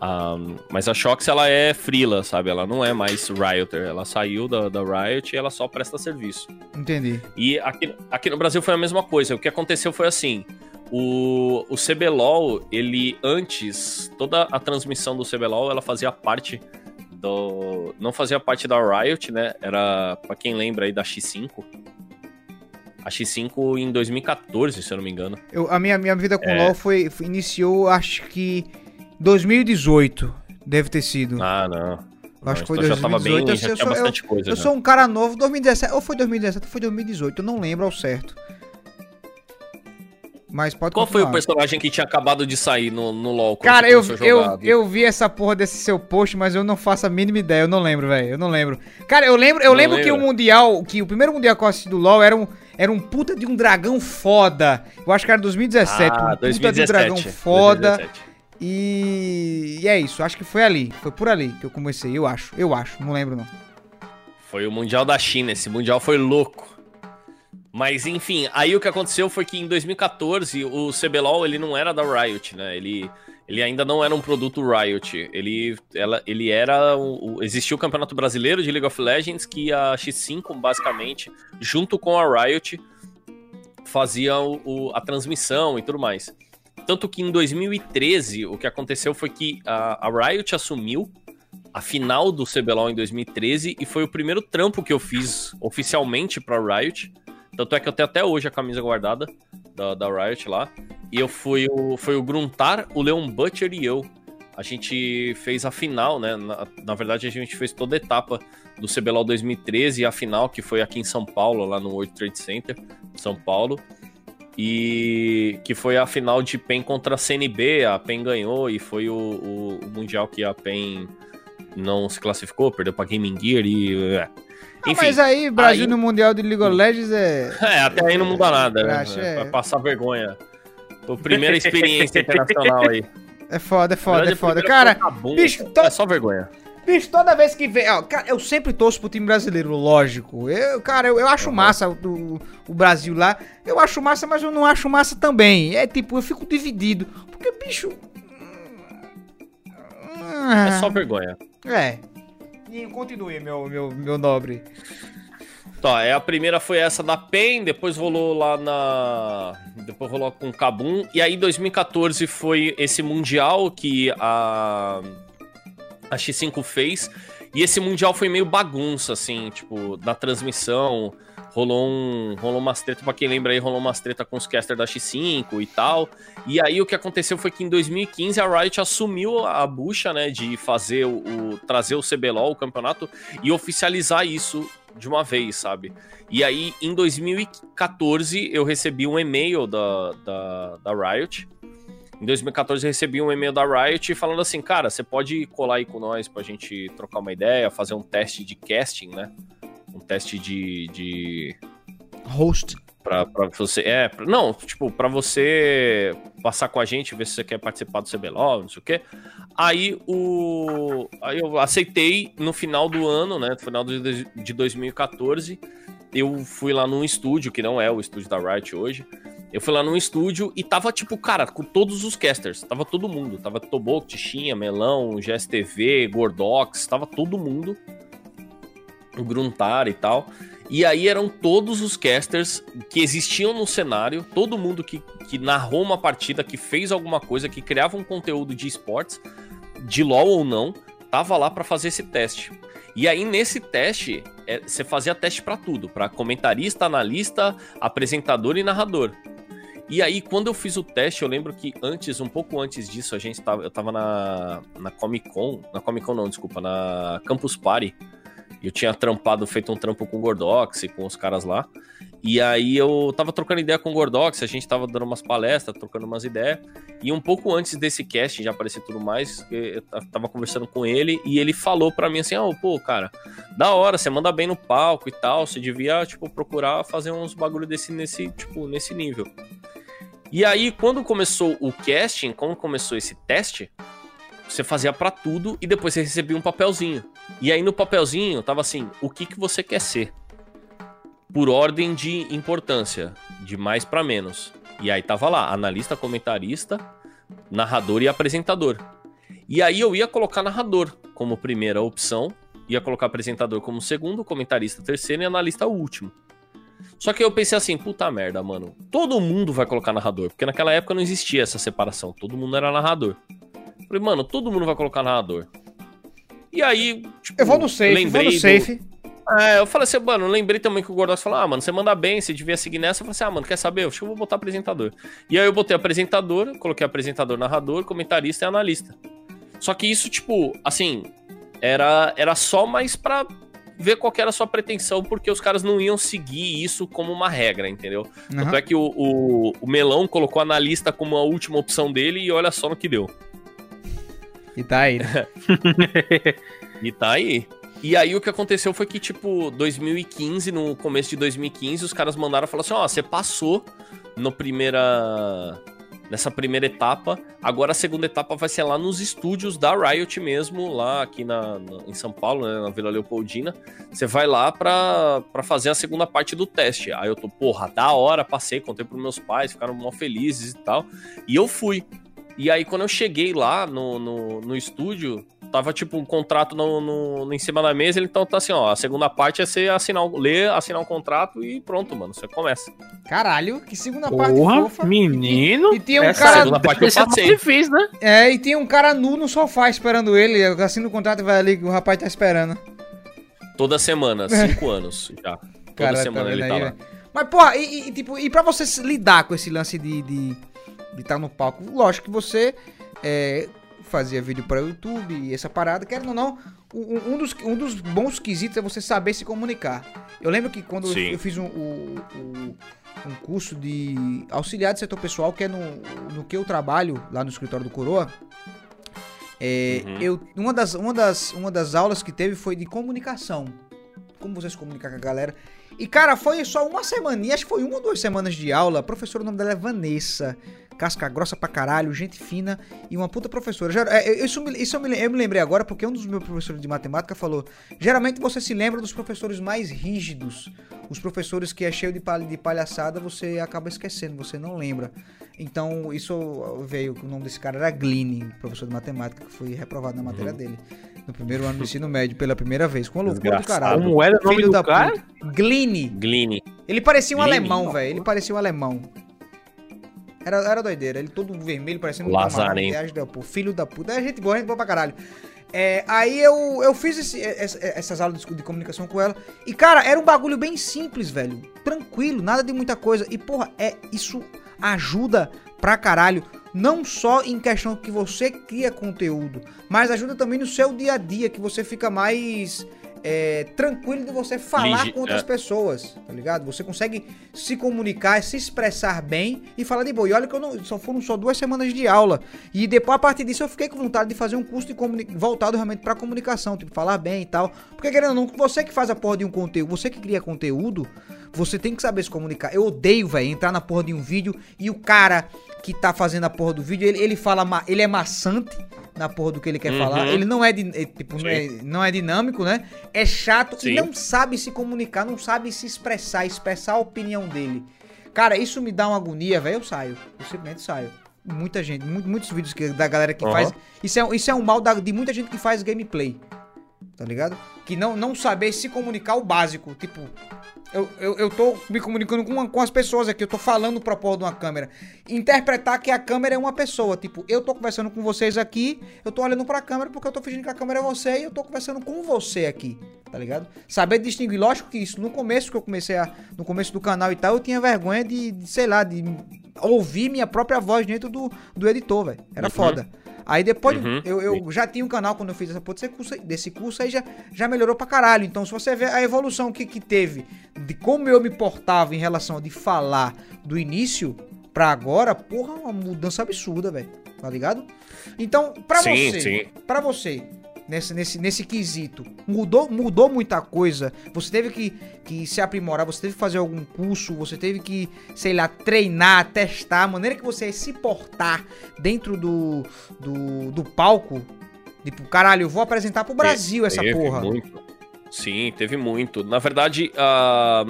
Ah, mas a Shox, ela é Freela, sabe? Ela não é mais Rioter. Ela saiu da, da Riot e ela só presta serviço. Entendi. E aqui, aqui no Brasil foi a mesma coisa. O que aconteceu foi assim: o, o CBLOL, ele antes, toda a transmissão do CBLOL, ela fazia parte do. Não fazia parte da Riot, né? Era, pra quem lembra aí, da X5. A X5 em 2014, se eu não me engano. Eu, a minha, minha vida com É. LoL foi, foi- iniciou, acho que 2018, deve ter sido. Ah, não. Eu acho que foi então já tava 2018. bem, eu, já eu tinha sou, eu, coisa. sou um cara novo, 2017, ou foi 2017 ou foi 2018, eu não lembro ao certo. Mas pode Qual foi o continuar. personagem que tinha acabado de sair no, no LoL? Cara, eu, eu, eu vi essa porra desse seu post, mas eu não faço a mínima ideia, eu não lembro, velho, eu não lembro. Cara, eu lembro, eu Não lembro que o? Mundial, que o primeiro Mundial que eu assisti do LoL era um, era um puta de um dragão foda. Eu acho que era 2017, um Ah, puta de um dragão 2017. foda. 2017. E... e é isso, acho que foi ali, foi por ali que eu comecei, eu acho, eu acho, não lembro não. Foi o Mundial da China, esse Mundial foi louco. Mas enfim, aí o que aconteceu foi que em 2014 o CBLOL ele não era da Riot, né? Ele, ele ainda não era um produto Riot. Ele, ela, ele era. O, existia o Campeonato Brasileiro de League of Legends que a X5, basicamente, junto com a Riot, fazia o, o- a transmissão e tudo mais. Tanto que em 2013 o que aconteceu foi que a, a Riot assumiu a final do CBLOL em 2013 e foi o primeiro trampo que eu fiz oficialmente pra Riot. Tanto é que eu tenho até hoje a camisa guardada da, da Riot lá. E eu fui o, foi o Gruntar, o Leon Butcher e eu. A gente fez a final, né? Na, na verdade, a gente fez toda a etapa do CBLOL 2013 e a final, que foi aqui em São Paulo, lá no World Trade Center, São Paulo. E que foi a final de PEN contra a CNB. A PEN ganhou e foi o, o- o Mundial que a PEN não se classificou, perdeu pra Gaming Gear e. é. Ah, Enfim, mas aí, Brasil aí- no Mundial de League of Legends é... [laughs] é, até aí não muda nada, né? É. Vai passar vergonha. Foi a primeira experiência internacional aí. [laughs] É foda, é foda, é foda. Cara, Cabum. bicho, to- é só vergonha. bicho, toda vez que vem... Ó, cara, eu sempre torço pro time brasileiro, lógico. Eu, cara, eu, eu acho Uhum. massa o, o Brasil lá. Eu acho massa, mas eu não acho massa também. É tipo, eu fico dividido. Porque, bicho... É só vergonha. É. E continue, meu, meu, meu nobre. Tá, é, a primeira foi essa da PEN, depois rolou lá na. Depois rolou com o Kabum. E aí, 2014 foi esse Mundial que a. A X5 fez. E esse Mundial foi meio bagunça, assim, tipo, na transmissão. Rolou um. Rolou umas treta, pra quem lembra aí, rolou umas treta com os casters da X5 e tal. E aí o que aconteceu foi que em 2015 a Riot assumiu a bucha, né, de fazer o, o- trazer o CBLOL, o campeonato, e oficializar isso de uma vez, sabe? E aí em 2014 eu recebi um e-mail da, da, da Riot. Em 2014 eu recebi um e-mail da Riot falando assim, cara, você pode colar aí com nós pra gente trocar uma ideia, fazer um teste de casting, né? Um teste de, de Host. Pra você. É, pra- não, tipo, pra você passar com a gente, ver se você quer participar do CBLOL, não sei o quê. Aí o. Aí eu aceitei no final do ano, né? No final de, de 2014. Eu fui lá num estúdio, que não é o estúdio da Riot hoje. Eu fui lá num estúdio e tava, tipo, cara, com todos os casters. Tava todo mundo. Tava Toboco, Tichinha, Melão, GSTV, Gordox, tava todo mundo. Gruntar e tal. E aí eram todos os casters que existiam no cenário, todo mundo que, que narrou uma partida, que fez alguma coisa, que criava um conteúdo de esportes, de LoL ou não, tava lá pra fazer esse teste. E aí nesse teste, é, você fazia teste pra tudo, pra comentarista, analista, apresentador e narrador. E aí quando eu fiz o teste, eu lembro que antes, um pouco antes disso, a gente tava, eu tava na, na Comic Con, na Comic Con não, desculpa, na Campus Party. Eu tinha trampado, feito um trampo com o Gordox e com os caras lá. E aí eu tava trocando ideia com o Gordox, a gente tava dando umas palestras, trocando umas ideias. E um pouco antes desse cast já aparecer tudo mais, eu tava conversando com ele e ele falou para mim assim: "Ó, oh, pô, cara, da hora, você manda bem no palco e tal, você devia, tipo, procurar fazer uns bagulho desse nesse, tipo, nesse nível". E aí quando começou o casting, quando começou esse teste, você fazia para tudo e depois você recebia um papelzinho. E aí no papelzinho tava assim: "O que que você quer ser?" por ordem de importância, de mais para menos. E aí tava lá, analista, comentarista, narrador e apresentador. E aí eu ia colocar narrador como primeira opção, ia colocar apresentador como segundo, comentarista terceiro e analista último. Só que eu pensei assim, puta merda, mano. Todo mundo vai colocar narrador, porque naquela época não existia essa separação, todo mundo era narrador. Falei, mano, todo mundo vai colocar narrador. E aí, tipo, eu vou no safe, vou no safe. Do... É, eu falei assim, mano, lembrei também que o Gordox falou, ah, mano, você manda bem, você devia seguir nessa. Eu falei assim, ah, mano, quer saber? Eu acho que eu vou botar apresentador. E aí eu botei apresentador, coloquei apresentador, narrador, comentarista e analista. Só que isso, tipo, assim, era, era só mais pra ver qual era a sua pretensão, porque os caras não iam seguir isso como uma regra, entendeu? Uhum. Tanto é que o, o, o Melão colocou analista como a última opção dele e olha só no que deu. E tá aí. Né? [laughs] e tá aí. E aí o que aconteceu foi que, tipo, 2015, no começo de 2015, os caras mandaram falar assim: ó, oh, você passou no primeira. Nessa primeira etapa, agora a segunda etapa vai ser lá nos estúdios da Riot mesmo, lá aqui na, na em São Paulo, né, na Vila Leopoldina. Você vai lá pra, pra fazer a segunda parte do teste. Aí eu tô, porra, da hora, passei, contei pros meus pais, ficaram mó felizes e tal. E eu fui. E aí, quando eu cheguei lá no, no, no estúdio, tava tipo um contrato no, no, em cima da mesa, então tá assim, ó, a segunda parte é você assinar, ler, assinar um contrato e pronto, mano, você começa. Caralho, que segunda Porra, parte fofa. menino. E, e tinha um essa cara segunda parte eu passei. Difícil, né? É, e tinha um cara nu no sofá esperando ele, assina o contrato e vai ali que o rapaz tá esperando. Toda semana, [laughs] cinco anos já. Toda cara, tá semana tá ele aí, tá lá. Mas, porra, e, e, tipo, e pra você lidar com esse lance de de, de tá no palco, lógico que você é, fazia vídeo para YouTube e essa parada, querendo ou não, um, um, dos, um dos bons quesitos é você saber se comunicar. Eu lembro que quando eu, eu, fiz um, um, um, curso de auxiliar de setor pessoal, que é no, no que eu trabalho lá no escritório do Coroa, é, uhum. eu, uma, das, uma, das, uma das aulas que teve foi de comunicação. Como você se comunicar com a galera. E, cara, foi só uma semana, acho que foi uma ou duas semanas de aula. A professora, o nome dela é Vanessa casca grossa pra caralho, gente fina e uma puta professora. É, isso, isso eu, me, eu me lembrei agora porque um dos meus professores de matemática falou: geralmente você se lembra dos professores mais rígidos, os professores que é cheio de, palha, de palhaçada, você acaba esquecendo, você não lembra. Então, isso veio, o nome desse cara era Gline, professor de matemática, que foi reprovado na matéria uhum. dele. No primeiro ano do ensino médio, pela primeira vez. Com a loucura do caralho. Como era o nome Filho do cara? Gline. Gline. Ele parecia um alemão, velho. Ele parecia um alemão. Era, era doideira. Ele todo vermelho, parecendo um Lazarento. Filho da puta. É gente boa, gente boa pra caralho. É, aí eu, eu fiz esse, essas aulas de, de, comunicação com ela. E, cara, era um bagulho bem simples, velho. Tranquilo, nada de muita coisa. E, porra, é, isso ajuda pra caralho. Não só em questão que você cria conteúdo, mas ajuda também no seu dia a dia, que você fica mais é, tranquilo de você falar Ligi, com outras é. pessoas, tá ligado? Você consegue se comunicar, se expressar bem e falar de boa. E olha que eu não, só foram só duas semanas de aula. E depois, a partir disso, eu fiquei com vontade de fazer um curso voltado realmente pra comunicação, tipo, falar bem e tal. Porque, querendo ou não, você que faz a porra de um conteúdo, você que cria conteúdo, você tem que saber se comunicar. Eu odeio, velho, entrar na porra de um vídeo e o cara que tá fazendo a porra do vídeo, ele, ele fala, ele é maçante na porra do que ele quer uhum. falar. Ele não é, é tipo, não é, não é, dinâmico, né? É chato Sim. e não sabe se comunicar, não sabe se expressar, expressar a opinião dele. Cara, isso me dá uma agonia, velho. Eu saio. Eu simplesmente saio. Muita gente, muitos vídeos que, da galera que uhum. faz. Isso é, isso é um mal da, de muita gente que faz gameplay. Tá ligado? Que não, não saber se comunicar o básico. Tipo, eu, eu, eu tô me comunicando com, uma, com as pessoas aqui, eu tô falando pra porra de uma câmera. Interpretar que a câmera é uma pessoa. Tipo, eu tô conversando com vocês aqui, eu tô olhando pra câmera porque eu tô fingindo que a câmera é você e eu tô conversando com você aqui, tá ligado? Saber distinguir, lógico que isso, no começo que eu comecei a. No começo do canal e tal, eu tinha vergonha de, de sei lá, de ouvir minha própria voz dentro do, do editor, velho. Era uhum. foda. Aí depois Uhum, eu, eu já tinha um canal quando eu fiz essa porra desse curso, aí- desse curso aí já, já melhorou pra caralho. Então, se você ver a evolução que, que teve de como eu me portava em relação de falar do início pra agora, porra, uma mudança absurda, velho. Tá ligado? Então, pra Sim, você, sim. pra você, nesse, nesse, nesse quesito, mudou, mudou muita coisa? Você teve que, que se aprimorar, você teve que fazer algum curso, você teve que, sei lá, treinar, testar, a maneira que você ia se portar dentro do, do, do palco? Tipo, caralho, eu vou apresentar pro Brasil essa Teve porra. Muito. Sim, teve muito. Na verdade, a,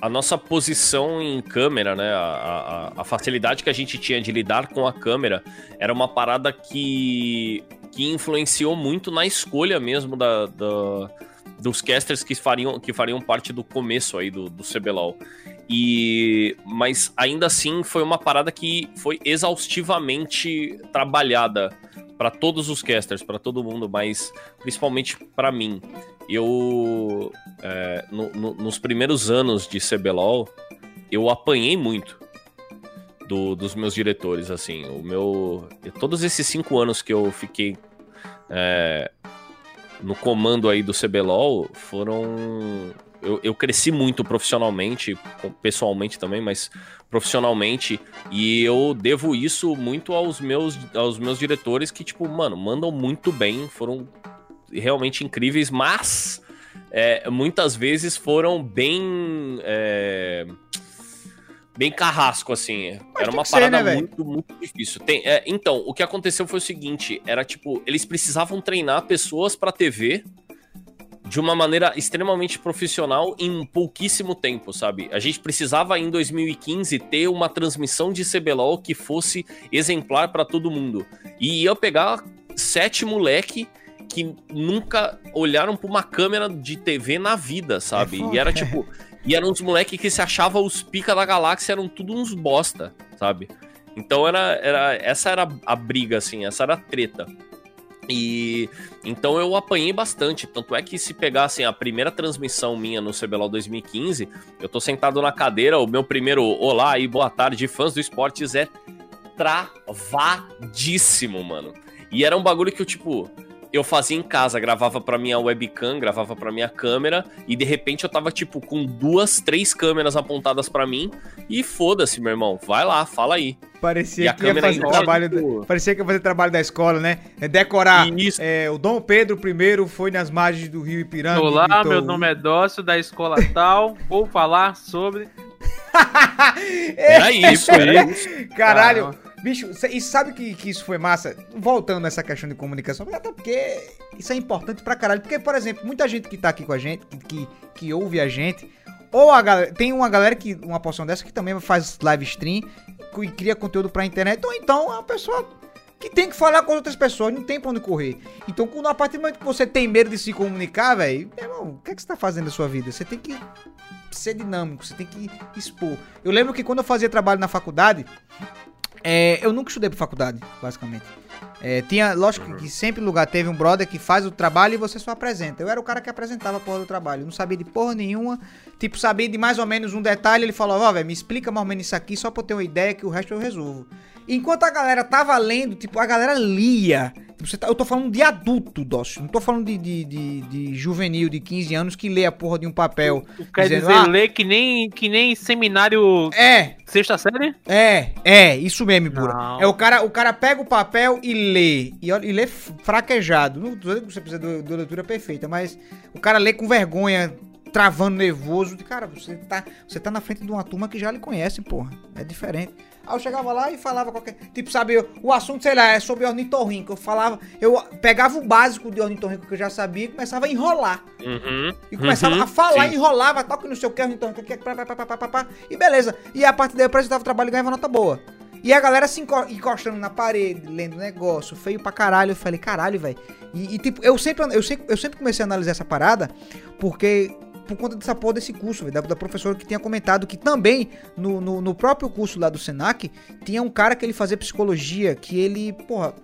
a nossa posição em câmera, né? A, a, a facilidade que a gente tinha de lidar com a câmera era uma parada que, que influenciou muito na escolha mesmo da, da- dos casters que fariam, que fariam parte do começo aí do, do CBLOL. E, mas ainda assim foi uma parada que foi exaustivamente trabalhada para todos os casters, para todo mundo, mas principalmente para mim. Eu, é, no- no- nos primeiros anos de CBLOL, eu apanhei muito do- dos meus diretores, assim. O meu, todos esses cinco anos que eu fiquei é, no comando aí do CBLOL foram. Eu, eu cresci muito profissionalmente, pessoalmente também, mas profissionalmente, e eu devo isso muito aos meus, aos meus diretores que, tipo, mano, mandam muito bem, foram realmente incríveis, mas é, muitas vezes foram bem. é, bem carrasco, assim. Mas Era uma que ser, parada né, muito, muito difícil. Tem- é, então, o que aconteceu foi o seguinte: era tipo, eles precisavam treinar pessoas pra TV de uma maneira extremamente profissional em pouquíssimo tempo, sabe? A gente precisava em 2015 ter uma transmissão de CBLOL que fosse exemplar pra todo mundo. E ia pegar sete moleque que nunca olharam pra uma câmera de TV na vida, sabe? É e era tipo, e eram uns moleque que se achavam os pica da galáxia, eram tudo uns bosta, sabe? Então era, era essa era a briga assim, essa era a treta. E então eu apanhei bastante. Tanto é que se pegassem a primeira transmissão minha no CBLOL 2015, eu tô sentado na cadeira, o meu primeiro olá e boa tarde, fãs do esportes, é travadíssimo, mano. E era um bagulho que eu, tipo, eu fazia em casa, gravava pra minha webcam, gravava pra minha câmera, e de repente eu tava, tipo, com duas, três câmeras apontadas pra mim, e foda-se, meu irmão, vai lá, fala aí. Parecia a que ia câmera fazer em trabalho. código. Parecia que ia fazer trabalho da escola, né? É decorar. Isso. É, o Dom Pedro I foi nas margens do rio Ipiranga. Olá, gritou- meu nome é Dócio, da escola tal. Vou falar sobre. [laughs] Era isso, era isso. Caralho, bicho, e sabe que, que isso foi massa? Voltando nessa questão de comunicação, até porque isso é importante pra caralho. Porque, por exemplo, muita gente que tá aqui com a gente, que, que, ouve a gente, ou a galera. Tem uma galera que. Uma porção dessa que também faz live stream e cria conteúdo pra internet, ou então é uma pessoa. Que tem que falar com outras pessoas, não tem pra onde correr. Então, a partir do momento que você tem medo de se comunicar, velho, meu irmão, o que, é que você tá fazendo na sua vida? Você tem que ser dinâmico, você tem que expor. Eu lembro que quando eu fazia trabalho na faculdade, é, eu nunca estudei pra faculdade, basicamente. É, tinha, lógico que sempre lugar teve um brother que faz o trabalho e você só apresenta. Eu era o cara que apresentava a porra do trabalho. Eu não sabia de porra nenhuma. Tipo, sabia de mais ou menos um detalhe. Ele falava, ó, velho, me explica mais ou menos isso aqui só pra eu ter uma ideia que o resto eu resolvo. Enquanto a galera tava lendo, tipo, a galera lia. Tipo, tá- eu tô falando de adulto, Dócio. Não tô falando de, de, de- de juvenil de 15 anos que lê a porra de um papel. Tu quer Dizendo, dizer ah, ler que nem, que nem seminário É, sexta série? É, é, isso mesmo, Bura. Não. É o cara, o cara pega o papel e lê. E, e lê fraquejado. Não tô dizendo que você precisa de de leitura perfeita, mas o cara lê com vergonha, travando nervoso. Cara, você tá, você tá na frente de uma turma que já lhe conhece, porra. É diferente. Aí eu chegava lá e falava qualquer. Tipo, sabe, o assunto, sei lá, é sobre ornitorrinco. Eu falava, eu pegava o básico de ornitorrinco que eu já sabia e começava a enrolar. Uhum, E começava uhum, a falar, sim. enrolava, tal, que não sei o que, então, que, que, pá, pá, pá, pá, pá, pá, e beleza. E a partir daí eu apresentava o trabalho e ganhava nota boa. E a galera se enco- encostando na parede, lendo negócio, feio pra caralho. Eu falei, caralho, velho. E, e, tipo, eu sempre, eu, sempre, eu sempre comecei a analisar essa parada, porque. Por conta dessa porra desse curso, velho, da, da professora que tinha comentado que também no, no, no próprio curso lá do Senac tinha um cara que ele fazia psicologia, que ele, porra,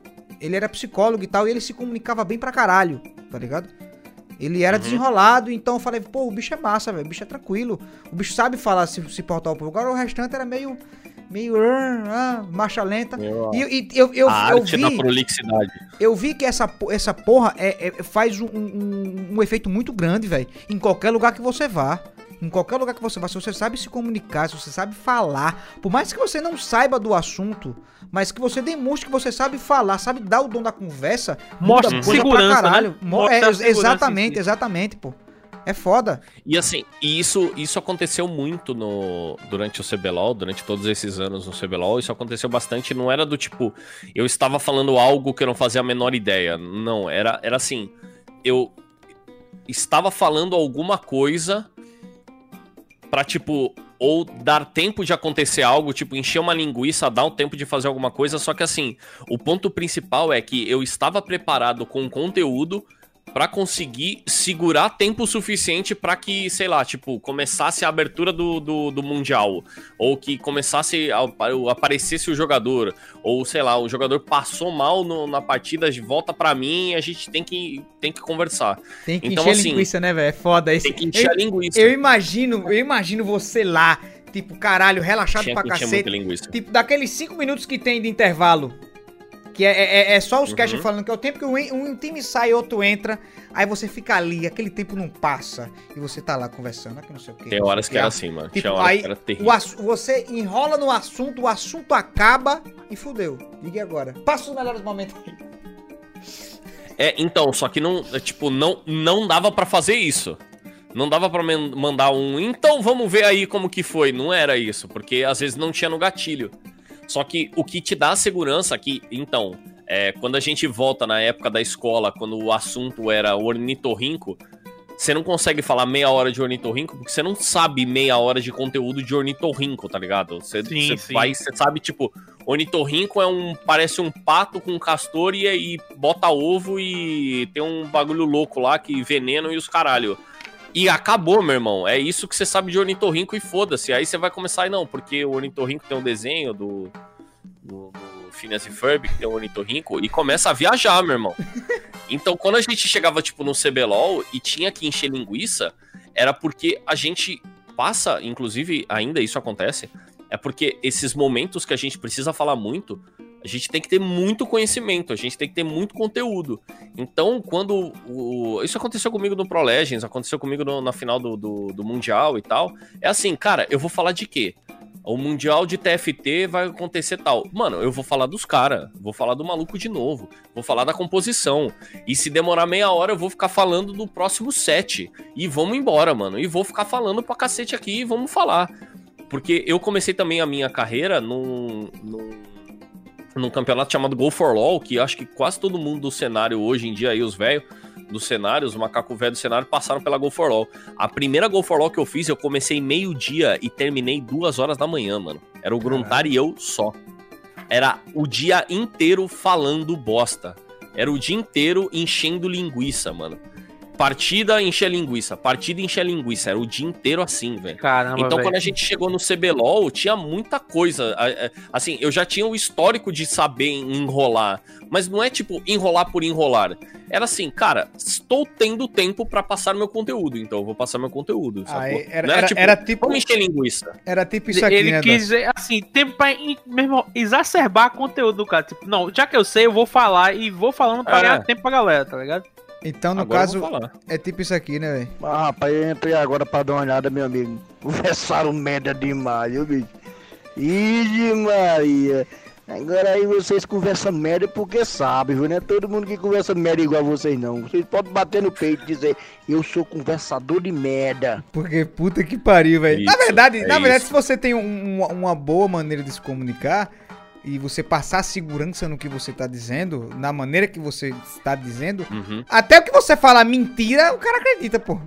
ele era psicólogo e tal, e ele se comunicava bem pra caralho, tá ligado? Ele era Uhum. desenrolado, então eu falei, pô, o bicho é massa, velho. O bicho é tranquilo. O bicho sabe falar, se, se portar o povo. Agora o restante era meio. Meio ah, ah, marcha lenta. Meu, E, e eu, eu, a eu vi, prolixidade. eu vi que essa, essa porra é, é- faz um, um- um efeito muito grande, velho. Em qualquer lugar que você vá. Em qualquer lugar que você vá, se você sabe se comunicar, se você sabe falar, por mais que você não saiba do assunto, mas que você demonstre que você sabe falar, sabe dar o dom da conversa, Mostra coisa segurança, pra caralho. né? Mo- Mostra é, exatamente, exatamente, pô. É foda. E assim, isso, isso aconteceu muito no, durante o CBLOL, durante todos esses anos no CBLOL, isso aconteceu bastante, não era do tipo, eu estava falando algo que eu não fazia a menor ideia. Não, era, era assim, eu estava falando alguma coisa pra, tipo, ou dar tempo de acontecer algo, tipo, encher uma linguiça, dar um tempo de fazer alguma coisa, só que assim, o ponto principal é que eu estava preparado com conteúdo Pra conseguir segurar tempo suficiente pra que, sei lá, tipo, começasse a abertura do, do, do Mundial. Ou que começasse a, a- aparecesse o jogador. Ou, sei lá, o jogador passou mal no- na partida, volta pra mim e a gente tem que, tem que conversar. Tem que Então, encher assim, linguiça, né, velho? É foda isso. Tem que encher a linguiça. Eu imagino, eu imagino você lá, tipo, caralho, relaxado Tinha pra cacete. Tipo, daqueles 5 minutos que tem de intervalo. Que é, é, é só os Uhum. cast falando que é o tempo que um, um time sai e outro entra. Aí você fica ali, aquele tempo não passa. E você tá lá conversando, que não sei o que. Tem horas que era assim, mano. Tipo, Tinha horas aí que era O terrível. você enrola no assunto, o assunto acaba e fudeu. Diga agora. Passa os melhores momentos aí. É, então, só que não, é, tipo, não, não dava pra fazer isso. Não dava pra men- mandar um, então vamos ver aí como que foi. Não era isso, porque às vezes não tinha no gatilho. Só que o que te dá a segurança aqui, então, é, quando a gente volta na época da escola, quando o assunto era ornitorrinco, você não consegue falar meia hora de ornitorrinco porque você não sabe meia hora de conteúdo de ornitorrinco, tá ligado? Você, Sim, você sim. vai, você sabe, tipo, ornitorrinco é um, parece um pato com castor e aí bota ovo e tem um bagulho louco lá que veneno e os caralho. E acabou, meu irmão. É isso que você sabe de ornitorrinco e foda-se. Aí você vai começar, e não, porque o ornitorrinco tem um desenho do, do, do Phineas e Ferb, que tem um ornitorrinco, e começa a viajar, meu irmão. Então, quando a gente chegava, tipo, no CBLOL e tinha que encher linguiça, era porque a gente passa, inclusive, ainda isso acontece, é porque esses momentos que a gente precisa falar muito, a gente tem que ter muito conhecimento, a gente tem que ter muito conteúdo. Então, quando o... Isso aconteceu comigo no Pro Legends, aconteceu comigo no- na final do, do, do Mundial e tal. É assim, cara, eu vou falar de quê? O Mundial de TFT vai acontecer tal. Mano, eu vou falar dos caras, vou falar do maluco de novo, vou falar da composição. E se demorar meia hora, eu vou ficar falando do próximo set. E vamos embora, mano. E vou ficar falando pra cacete aqui e vamos falar. Porque eu comecei também a minha carreira num, num, num campeonato chamado Go for LOL, que acho que quase todo mundo do cenário hoje em dia, aí, os velhos do cenário, os macaco velho do cenário, passaram pela Go for LOL. A primeira Go for LOL que eu fiz, eu comecei meio-dia e terminei duas horas da manhã, mano. Era o Gruntar e eu só. Era o dia inteiro falando bosta. Era o dia inteiro enchendo linguiça, mano. Partida encher linguiça, partida encher linguiça. Era o dia inteiro assim, velho. Caramba, Então, velho. quando a gente chegou no CBLOL, tinha muita coisa. a- Assim, eu já tinha o histórico de saber enrolar. Mas não é tipo enrolar por enrolar. Era assim, cara, estou tendo tempo pra passar meu conteúdo, então eu vou passar meu conteúdo. sacou? Aí, era, Não era, era tipo, Vamos encher linguiça. era tipo isso aqui, ele né? quis dizer, assim, tempo pra mesmo, exacerbar conteúdo do cara. Tipo, não, já que eu sei, eu vou falar e vou falando pra É. ganhar tempo pra galera, tá ligado? Então, no Agora caso, é tipo isso aqui, né, velho? Ah, rapaz, eu entrei agora pra dar uma olhada, meu amigo. [laughs] Conversaram merda demais, viu, bicho? Ih, Maria. Agora aí vocês conversam merda porque sabem, viu? Não é todo mundo que conversa merda igual a vocês, não. Vocês podem bater no peito e dizer, eu sou conversador de merda. Porque puta que pariu, velho. Na verdade, é na verdade, isso. se você tem um- uma, uma boa maneira de se comunicar e você passar segurança no que você tá dizendo, na maneira que você está dizendo, Uhum. até o que você fala mentira, o cara acredita, pô.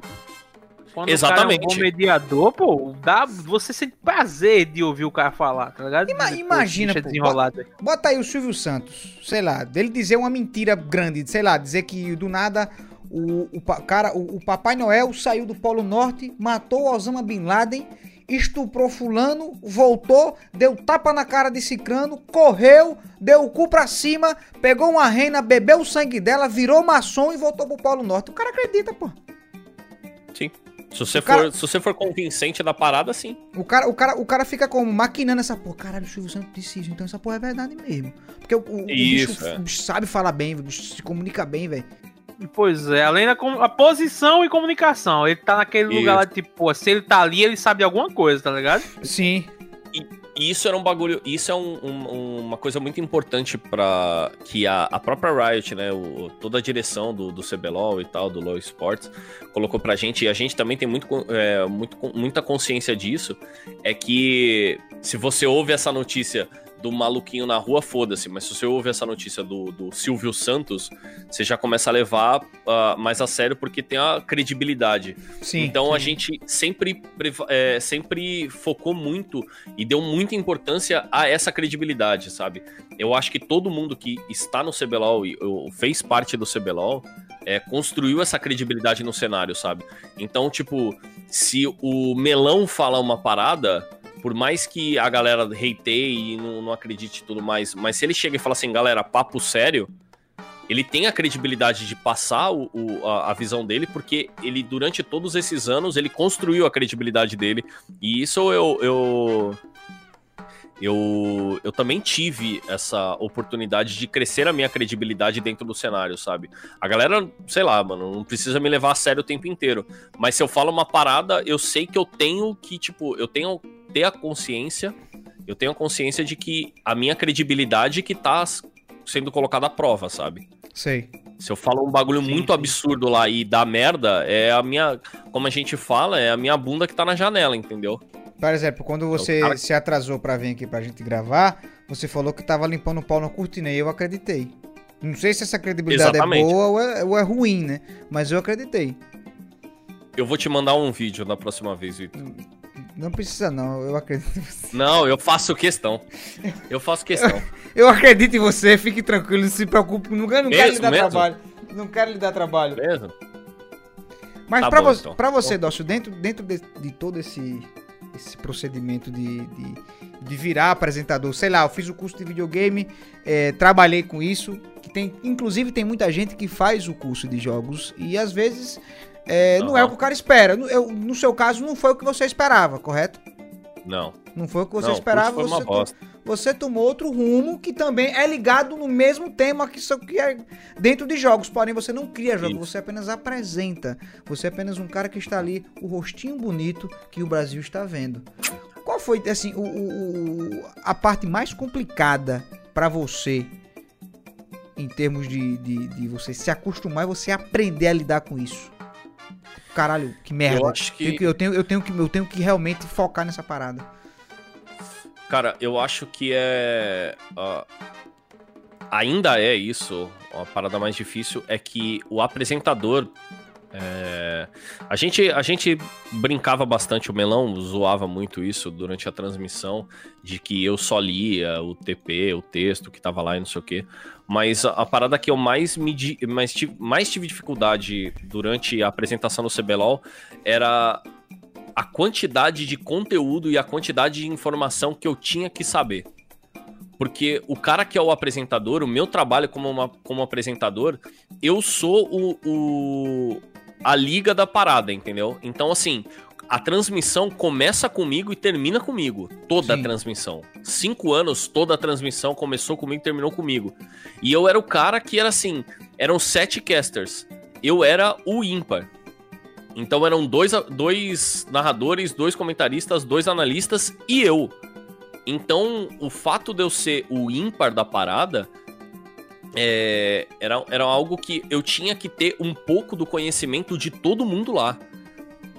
Quando Exatamente. o cara é um mediador, pô, dá, você sente prazer de ouvir o cara falar, tá ligado? Ima- imagina, pô, desenrolado. Bota aí o Silvio Santos, sei lá, dele dizer uma mentira grande, sei lá, dizer que do nada o, o cara, o, o Papai Noel saiu do Polo Norte, matou Osama Bin Laden, estuprou fulano, voltou, deu tapa na cara de Cicrano, correu, deu o cu pra cima, pegou uma reina, bebeu o sangue dela, virou maçom e voltou pro Polo Norte. O cara acredita, pô. Sim. Se você, O cara- for, se você for convincente da parada, sim. O cara, o cara, o cara fica como? Maquinando essa porra. Caralho, o Silvio Santos disse isso, então essa porra é verdade mesmo. Porque o, o- o Isso, bicho, é. o bicho sabe falar bem, bicho se comunica bem, velho. Pois é, além da a posição e comunicação. Ele tá naquele Isso. lugar lá, tipo, pô, se ele tá ali, ele sabe de alguma coisa, tá ligado? Sim. E isso era um bagulho. Isso é um- um- uma coisa muito importante para que a, a própria Riot, né? o- toda a direção do, do CBLOL e tal, do LoL Sports, colocou pra gente, e a gente também tem muito, é, muito muita consciência disso, é que se você ouve essa notícia do maluquinho na rua, foda-se, mas se você ouve essa notícia do, do Silvio Santos, você já começa a levar ah, mais a sério porque tem a credibilidade. Sim. Então a sim. gente sempre, é, sempre focou muito e deu muita importância a essa credibilidade, sabe? Eu acho que todo mundo que está no CBLOL e fez parte do CBLOL é, construiu essa credibilidade no cenário, sabe? Então, tipo, se o Melão fala uma parada, por mais que a galera hateie e não, não acredite tudo mais, mas se ele chega e fala assim, galera, papo sério, ele tem a credibilidade de passar o, o- a, a visão dele, porque ele, durante todos esses anos, ele construiu a credibilidade dele. E isso eu. Eu, eu, eu também tive essa oportunidade de crescer a minha credibilidade dentro do cenário, sabe? A galera, sei lá, mano, não precisa me levar a sério o tempo inteiro. Mas se eu falo uma parada, eu sei que eu tenho que, tipo, eu tenho ter a consciência, eu tenho a consciência de que a minha credibilidade que tá sendo colocada à prova, sabe? Sei. Se eu falo um bagulho Sim, muito sim. absurdo lá e dá merda, é a minha. Como a gente fala, é a minha bunda que tá na janela, entendeu? Por exemplo, quando você cara- se atrasou pra vir aqui pra gente gravar, você falou que tava limpando o pau na cortina e eu acreditei. Não sei se essa credibilidade Exatamente. é boa ou é, ou é ruim, né? Mas eu acreditei. Eu vou te mandar um vídeo na próxima vez, Vitor. Não precisa não, eu acredito em você. Não, eu faço questão. Eu faço questão. [laughs] Eu acredito em você, fique tranquilo, não se preocupe. Não, não quero lhe Mesmo, dar mesmo? trabalho. Não quero lhe dar trabalho. Beleza? Mas Tá pra, bom, vo então. pra você, Dócio, dentro, dentro de, de todo esse, esse procedimento de, de, de virar apresentador, sei lá, eu fiz o curso de videogame, é, trabalhei com isso, que tem, inclusive tem muita gente que faz o curso de jogos e às vezes é, não é o que o cara espera. No, eu- no seu caso, não foi o que você esperava, correto? Não. Não foi o que você não, esperava, foi uma você, bosta. você tomou outro rumo que também é ligado no mesmo tema que que é dentro de jogos. Porém, você não cria jogos, você apenas apresenta. Você é apenas um cara que está ali, o rostinho bonito que o Brasil está vendo. Qual foi, assim, o, o- a parte mais complicada pra você em termos de, de, de você se acostumar e você aprender a lidar com isso? Caralho, que merda. Eu acho Tenho que. que- eu, tenho, eu, tenho que, eu tenho que realmente focar nessa parada. Cara, eu acho que é. ah, ainda é isso. A parada mais difícil é que o apresentador. é, a, gente, a gente brincava bastante, o Melão zoava muito isso durante a transmissão, de que eu só lia o TP, o texto que tava lá e não sei o quê. Mas a, a parada que eu mais, me, mais, tive, mais tive dificuldade durante a apresentação no CBLOL era a quantidade de conteúdo e a quantidade de informação que eu tinha que saber. Porque o cara que é o apresentador, o meu trabalho como, uma- como apresentador, eu sou o, o- a liga da parada, entendeu? Então, assim, a transmissão começa comigo e termina comigo. Toda Sim. a transmissão. Cinco anos, toda a transmissão começou comigo e terminou comigo. E eu era o cara que era assim: eram sete casters. Eu era o ímpar. Então eram dois, dois narradores, dois comentaristas, dois analistas e eu. Então, o fato de eu ser o ímpar da parada é, era, era algo que eu tinha que ter um pouco do conhecimento de todo mundo lá.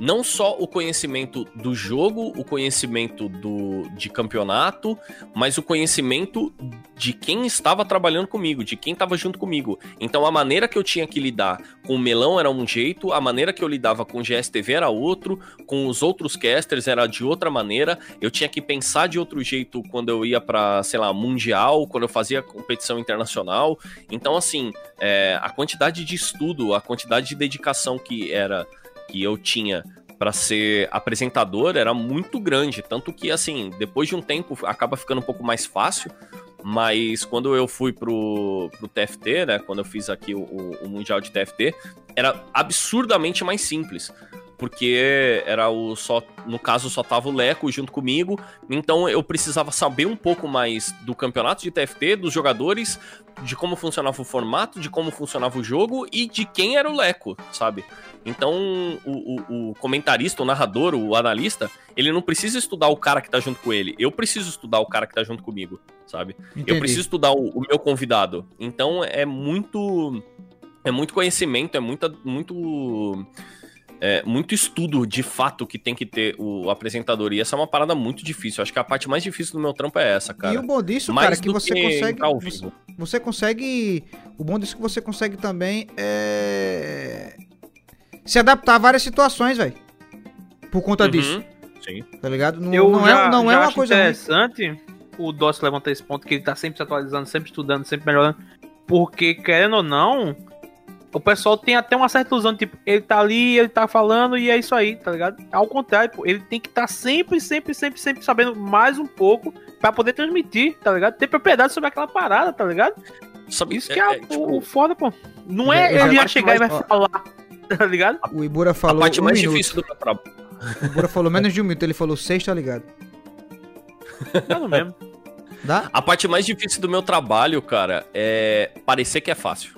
Não só o conhecimento do jogo, o conhecimento do, de campeonato, mas o conhecimento de quem estava trabalhando comigo, de quem estava junto comigo. Então a maneira que eu tinha que lidar com o Melão era um jeito, a maneira que eu lidava com o GSTV era outro, com os outros casters era de outra maneira. Eu tinha que pensar de outro jeito quando eu ia para, sei lá, mundial, quando eu fazia competição internacional. Então assim, é, a quantidade de estudo, a quantidade de dedicação que era que eu tinha para ser apresentador era muito grande, tanto que assim, depois de um tempo acaba ficando um pouco mais fácil, mas quando eu fui pro, pro TFT, né, quando eu fiz aqui o, o- o Mundial de TFT, era absurdamente mais simples. Porque era o só, no caso só tava o Leco junto comigo, então eu precisava saber um pouco mais do campeonato de TFT, dos jogadores, de como funcionava o formato, de como funcionava o jogo e de quem era o Leco, sabe? Então o, o, o comentarista, o narrador, o analista, ele não precisa estudar o cara que tá junto com ele, eu preciso estudar o cara que tá junto comigo, sabe? Entendi. Eu preciso estudar o, o meu convidado. Então é muito. É muito conhecimento, é muita, muito. É, muito estudo de fato que tem que ter o apresentador. E essa é uma parada muito difícil. Acho que a parte mais difícil do meu trampo é essa, cara. E o bom disso, Mais cara, é que você que consegue. você- consegue. O bom disso é que você consegue também é. Se adaptar a várias situações, velho. Por conta Uhum, disso, Sim. tá ligado? Não, Eu não já, é, não já é uma acho coisa interessante o DOS levantar esse ponto, que ele tá sempre se atualizando, sempre estudando, sempre melhorando. Porque, querendo ou não, o pessoal tem até uma certa ilusão, tipo, ele tá ali, ele tá falando e é isso aí, tá ligado? Ao contrário, pô, ele tem que estar sempre, sempre, sempre, sempre sabendo mais um pouco pra poder transmitir, tá ligado? Ter propriedade sobre aquela parada, tá ligado? Sabe, Isso que é, o- tipo, o foda, pô. Não é ele parte chegar e vai mais- ó. falar, [laughs] tá ligado? O Ibura a falou. parte um mais minuto. difícil do trabalho. O Ibura falou menos de um minuto. Ele falou seis, tá ligado? É no mesmo. Dá? A parte mais difícil do meu trabalho, cara, é parecer que é fácil.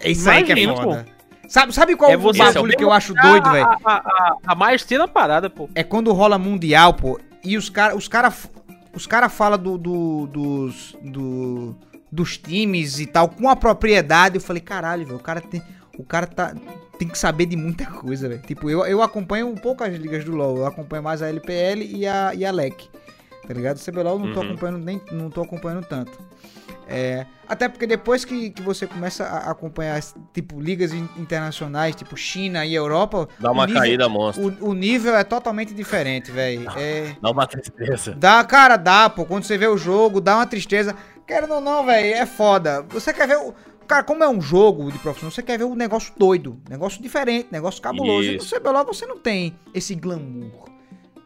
É isso aí que é Imagina, foda. Sabe, sabe qual É o bagulho que eu acho doido, velho? A, a, a, a maestria na parada, pô. é quando rola mundial, pô, e os caras os cara, os cara falam do, do- dos, do- dos times e tal com a propriedade. Eu falei, caralho, velho, o cara tem. O cara tá, tem que saber de muita coisa, velho. Tipo, eu, eu acompanho um pouco as ligas do LoL. Eu acompanho mais a LPL e a, e a LEC. Tá ligado? O CBLOL eu não tô Uhum. acompanhando nem. Não tô acompanhando tanto. É, até porque depois que, que você começa a acompanhar, tipo, ligas in- internacionais, tipo China e Europa, Dá uma nível- caída monstro. o, o nível é totalmente diferente, velho. [laughs] É, Dá uma tristeza. dá, cara, dá, pô. Quando você vê o jogo, dá uma tristeza. Querendo ou não, velho, é foda. Você quer ver o. Cara, como é um jogo de profissão, você quer ver um negócio doido, negócio diferente, negócio cabuloso. E no Isso. CBLOL você não tem esse glamour.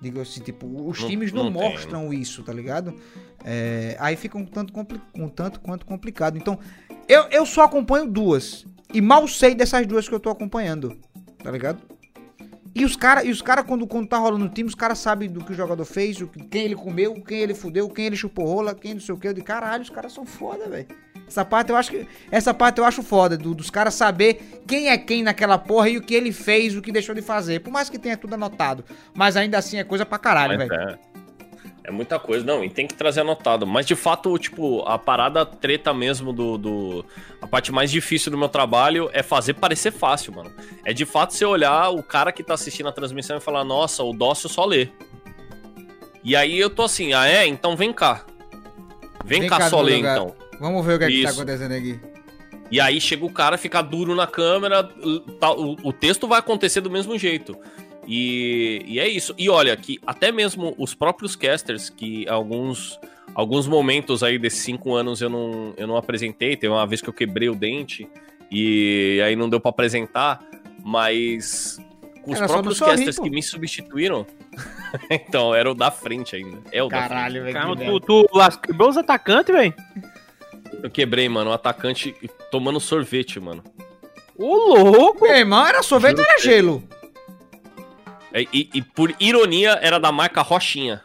Digo assim, tipo, os Não- times não, não tem, mostram isso, tá ligado? É, aí fica um tanto, um tanto quanto complicado. Então, eu, eu só acompanho duas. E mal sei dessas duas que eu tô acompanhando, tá ligado? E os caras, e os cara, quando, quando tá rolando no time, os caras sabem do que o jogador fez, o que- quem ele comeu, quem ele fudeu, quem ele chupou rola, quem não sei o que. Eu de caralho, os caras são foda, velho. Essa parte eu acho que. Essa parte eu acho foda, do- dos caras saber quem é quem naquela porra e o que ele fez, o que deixou de fazer. Por mais que tenha tudo anotado. Mas ainda assim é coisa pra caralho, velho. é. É muita coisa, não, e tem que trazer anotado. Mas de fato, tipo, a parada treta mesmo do, do. A parte mais difícil do meu trabalho é fazer parecer fácil, mano. É de fato você olhar o cara que tá assistindo a transmissão e falar, nossa, o Dócio só lê. E aí eu tô assim, ah é? Então vem cá. Vem, Vem cá, cá só ler lugar. então. Vamos ver o que é que tá acontecendo aqui. E aí chega o cara, fica duro na câmera, tá- o, o texto vai acontecer do mesmo jeito. E, e é isso. E olha, que até mesmo os próprios casters, que alguns, alguns momentos aí desses cinco anos eu não, eu não apresentei, teve uma vez que eu quebrei o dente e aí não deu pra apresentar, mas os próprios casters que me substituíram, [laughs] então, era o da frente ainda. É o da frente. Caralho, velho. Caramba, que tu, tu quebrou os atacantes, velho? Eu quebrei, mano, o atacante tomando sorvete, mano. Ô, louco! Meu irmão, era sorvete ou era gelo? É, E, e por ironia, era da marca Rochinha.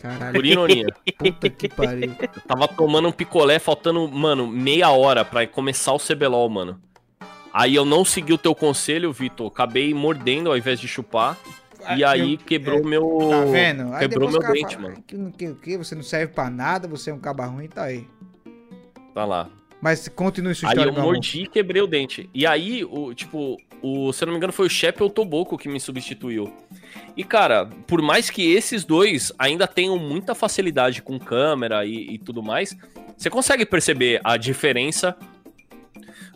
Caralho, Por ironia. [laughs] puta que pariu. Eu tava tomando um picolé, faltando, mano, meia hora pra começar o CBLOL, mano. Aí eu não segui o teu conselho, Vitor. Acabei mordendo ao invés de chupar. E aí quebrou é, meu. Tá vendo? Aí Quebrou meu dente, fala, mano. Que, que, que, você não serve pra nada, você é um caba ruim, tá aí. Tá lá. Mas continue sua Aí história, eu meu amor. mordi e quebrei o dente. E aí, o, tipo, o, se eu não me engano, foi o Shep ou o Toboco que me substituiu. E, cara, por mais que esses dois ainda tenham muita facilidade com câmera e, e tudo mais, você consegue perceber a diferença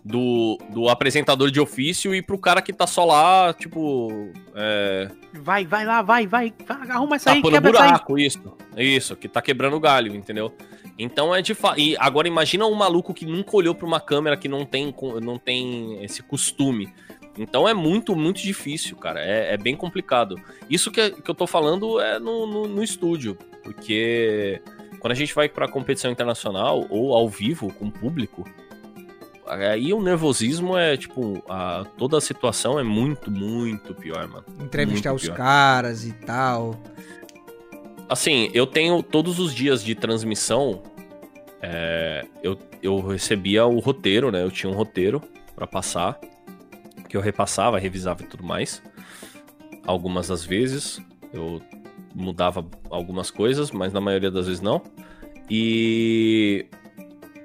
do, do apresentador de ofício e pro cara que tá só lá, tipo. É, Vai, vai lá, vai, vai. arruma essa aí, quebra essa aí. buraco, isso. Isso, que tá quebrando o galho, entendeu? Então é de fato. E agora imagina um maluco que nunca olhou pra uma câmera que não tem, não tem esse costume. Então é muito, muito difícil, cara. É, é bem complicado. Isso que, que eu tô falando é no, no, no estúdio. Porque quando a gente vai pra competição internacional ou ao vivo com o público, Aí o nervosismo é, tipo, a, toda a situação é muito, muito pior, mano. Entrevistar Muito os pior. caras e tal. Assim, eu tenho todos os dias de transmissão. é, eu, eu recebia o roteiro, né? Eu tinha um roteiro pra passar. Que eu repassava, revisava e tudo mais. Algumas das vezes eu mudava algumas coisas, mas na maioria das vezes não. E.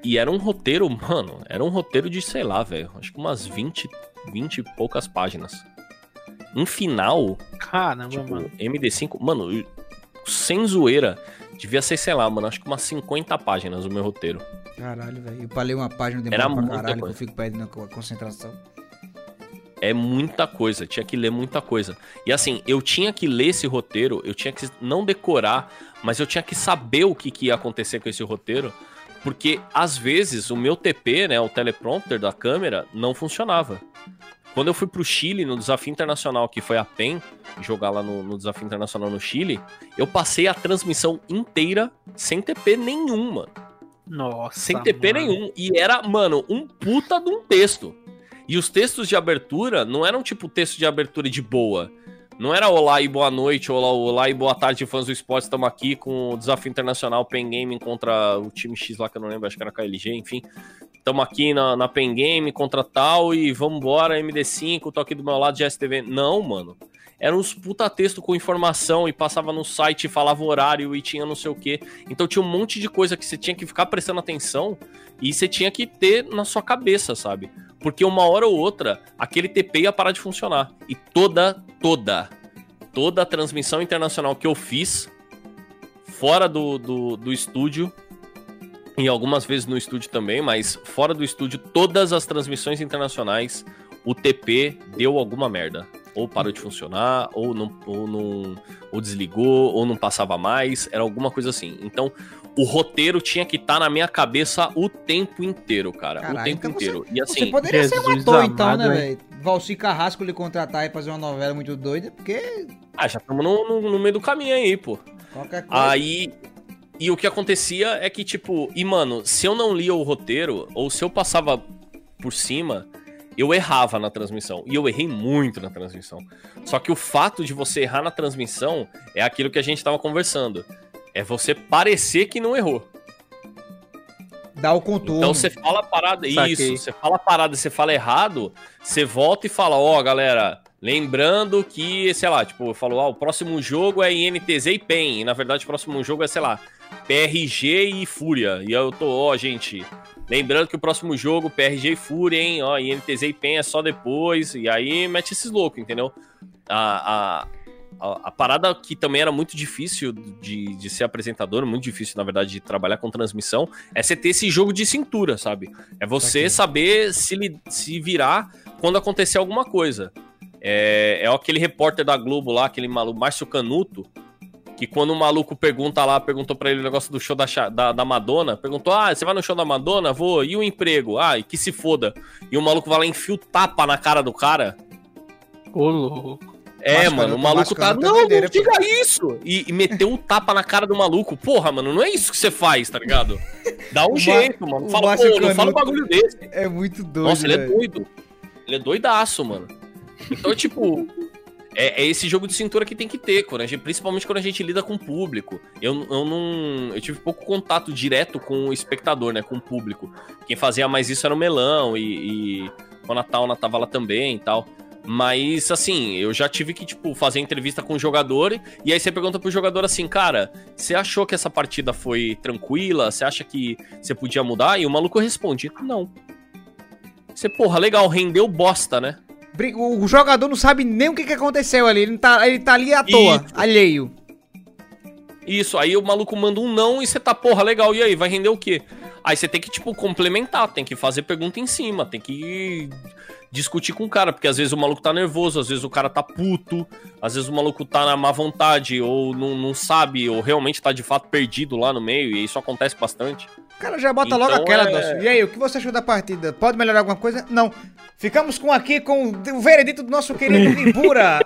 E era um roteiro, mano. Era um roteiro de, sei lá, velho. Acho que umas 20, 20 e poucas páginas. Um final Caramba, Tipo, mano. MD5, mano, sem zoeira, devia ser, sei lá, mano, acho que umas 50 páginas o meu roteiro. Caralho, velho. Eu palei uma página Era demora pra muita caralho, que eu coisa. fico perdendo a co- concentração. É muita coisa, tinha que ler muita coisa. E assim, eu tinha que ler esse roteiro, eu tinha que não decorar, mas eu tinha que saber o que, que ia acontecer com esse roteiro, porque às vezes o meu TP, né, o teleprompter da câmera, não funcionava. Quando eu fui pro Chile no desafio internacional, que foi a PEN, jogar lá no, no desafio internacional no Chile, eu passei a transmissão inteira sem TP nenhum, mano. Nossa. Sem TP mano. nenhum. E era, mano, um puta de um texto. E os textos de abertura não eram tipo texto de abertura de boa. Não era olá e boa noite, olá, olá e boa tarde, fãs do esporte, estamos aqui com o desafio internacional Pen Game contra o time X lá que eu não lembro, acho que era KLG, enfim. Estamos aqui na, na Pen Game contra tal e vamos embora, MD5, tô aqui do meu lado de STV. Não, mano. Era uns puta texto com informação e passava no site, falava horário e tinha não sei o que. Então tinha um monte de coisa que você tinha que ficar prestando atenção e você tinha que ter na sua cabeça, sabe? Porque uma hora ou outra, aquele TP ia parar de funcionar. E toda, toda, toda a transmissão internacional que eu fiz, fora do, do, do estúdio, e algumas vezes no estúdio também, mas fora do estúdio, todas as transmissões internacionais, o TP deu alguma merda. Ou parou de funcionar, ou não, ou não ou desligou, ou não passava mais, era alguma coisa assim. Então, o roteiro tinha que estar na minha cabeça o tempo inteiro, cara. Caralho, o tempo então você- inteiro. E Você assim, poderia ser um Jesus ator, então, amado, né, hein? velho? Valci Carrasco lhe contratar e fazer uma novela muito doida, porque ah, já estamos no, no- no meio do caminho aí, pô. qualquer coisa. Aí. E o que acontecia é que, tipo, e mano, se eu não lia o roteiro, ou se eu passava por cima, eu errava na transmissão. E eu errei muito na transmissão. Só que o fato de você errar na transmissão é aquilo que a gente tava conversando. É você parecer que não errou. Dá o contorno. Então você fala a parada, Saquei. isso, você fala a parada, você fala errado, você volta e fala, ó, galera, lembrando que, sei lá, tipo, falou, ah, o próximo jogo é INTZ e PEN, e na verdade o próximo jogo é, sei lá, PRG e Fúria. E eu tô, ó, gente, lembrando que o próximo jogo, PRG e Fúria, hein, ó, INTZ e PEN é só depois, e aí mete esses loucos, entendeu? A, a, a, a parada que também era muito difícil de, de ser apresentador, muito difícil, na verdade, de trabalhar com transmissão, é você ter esse jogo de cintura, sabe? É você saber se, se virar quando acontecer alguma coisa. É, é aquele repórter da Globo lá, aquele maluco, Márcio Canuto, que quando o maluco pergunta lá, perguntou pra ele o negócio do show da, da, da Madonna, perguntou, ah, você vai no show da Madonna? Vou, e o emprego? Ah, e que se foda. E o maluco vai lá e enfia o tapa na cara do cara. Ô, louco. É, mano, o maluco tá. Não, não diga isso! E, e meteu o tapa na cara do maluco. Porra, mano, não é isso que você faz, tá ligado? Dá um [laughs] jeito, mano. Fala, pô, não fala um bagulho desse. É muito doido, Nossa, ele é doido. Ele é doidaço, mano. Então, tipo. É, é esse jogo de cintura que tem que ter, quando gente- principalmente quando a gente lida com o público. Eu, eu não. Eu tive pouco contato direto com o espectador, né? Com o público. Quem fazia mais isso era o Melão e, e quando a Tauna tava lá também e tal. Mas, assim, eu já tive que, tipo, fazer entrevista com o jogador. E aí você pergunta pro jogador assim, cara, você achou que essa partida foi tranquila? Você acha que você podia mudar? E o maluco responde, não. Você, porra, legal, rendeu bosta, né? O jogador não sabe nem o que, que aconteceu ali. Ele, não tá, ele tá ali à toa, Isso. alheio. Isso, aí o maluco manda um não e você tá, porra, legal, e aí, vai render o quê? Aí você tem que, tipo, complementar, tem que fazer pergunta em cima, tem que discutir com o cara, porque às vezes o maluco tá nervoso, às vezes o cara tá puto, às vezes o maluco tá na má vontade, ou não, não sabe, ou realmente tá de fato perdido lá no meio, e isso acontece bastante. O cara já bota logo Então, aquela, é- Dócio. E aí, o que você achou da partida? Pode melhorar alguma coisa? Não. Ficamos com aqui com o veredito do nosso querido [laughs] Ibura.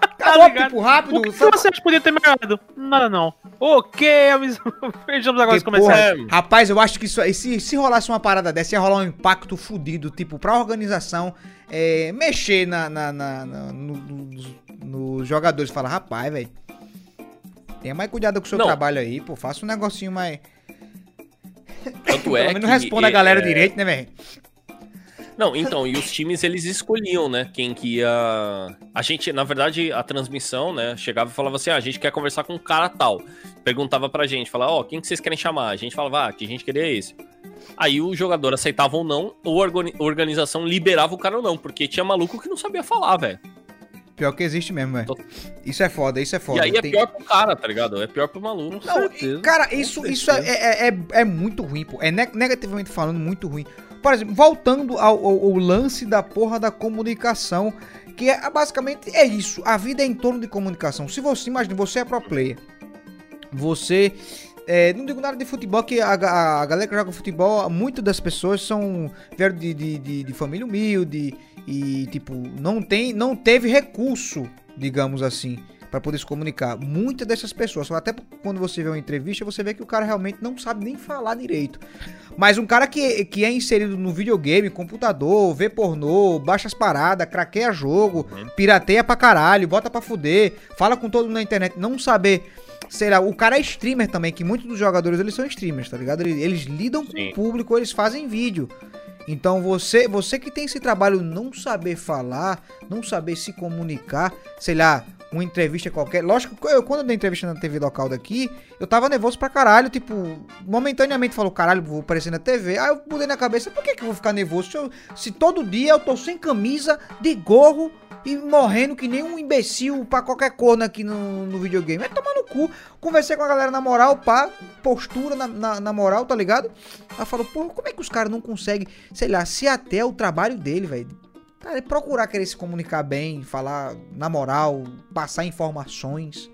Acabou, ligado? tipo, rápido. O que só- você acha que podia ter melhorado? Nada não. Ok, amigos. [laughs] Vejamos agora comerciais. porra, rapaz, eu acho que isso aí, se, se rolasse uma parada dessa, ia rolar um impacto fudido, tipo, pra organização é, mexer na, na, na- na- no- nos, nos jogadores. Fala, rapaz, velho, tenha mais cuidado com o seu Não. trabalho aí, pô, faça um negocinho mais... Tanto é que, responda a galera é, direito, né, velho? Não, então, e os times eles escolhiam, né? Quem que ia. A gente, na verdade, a transmissão, né? Chegava e falava assim: ah, a gente quer conversar com um cara tal. Perguntava pra gente, falava, ó, quem que vocês querem chamar? A gente falava, ah, que a gente queria esse. Aí o jogador aceitava ou não, ou a organi- organização liberava o cara ou não, porque tinha maluco que não sabia falar, velho. Pior que existe mesmo, velho. Tô- Isso é foda, isso é E foda. aí é Tem- pior pro cara, tá ligado? É pior pro maluco. Não, certeza, e, cara, isso, isso é, é, é, é muito ruim, pô. É ne- negativamente falando, muito ruim. Por exemplo, voltando ao, ao- ao lance da porra da comunicação, que é basicamente é isso. A vida é em torno de comunicação. Se você, imagina, você é pro player. Você. é, não digo nada de futebol, que a, a- a galera que joga futebol, muitas das pessoas são. vieram de, de, de- de família humilde e, tipo, não, tem, não teve recurso, digamos assim, para poder se comunicar. Muitas dessas pessoas, até quando você vê uma entrevista, você vê que o cara realmente não sabe nem falar direito. Mas um cara que, que é inserido no videogame, computador, vê pornô, baixa as paradas, craqueia jogo, pirateia pra caralho, bota pra fuder, fala com todo mundo na internet, não saber. Sei lá, o cara é streamer também, que muitos dos jogadores eles são streamers, tá ligado? Eles, eles lidam com Sim. o público, eles fazem vídeo. Então você, você que tem esse trabalho não saber falar, não saber se comunicar, sei lá, uma entrevista qualquer. Lógico, eu, quando eu dei entrevista na TV local daqui, eu tava nervoso pra caralho, tipo, momentaneamente falou, caralho, vou aparecer na TV. Aí eu mudei na cabeça, por que, que eu vou ficar nervoso? Se, eu- se todo dia eu tô sem camisa, de gorro e morrendo que nem um imbecil pra qualquer corno aqui no, no videogame. Vai tomar no cu. Conversei com a galera na moral, pá, postura na, na, na moral, tá ligado? Ela falou, porra, como é que os caras não conseguem, sei lá, se até o trabalho dele, velho? Cara, é procurar querer se comunicar bem, falar na moral, passar informações,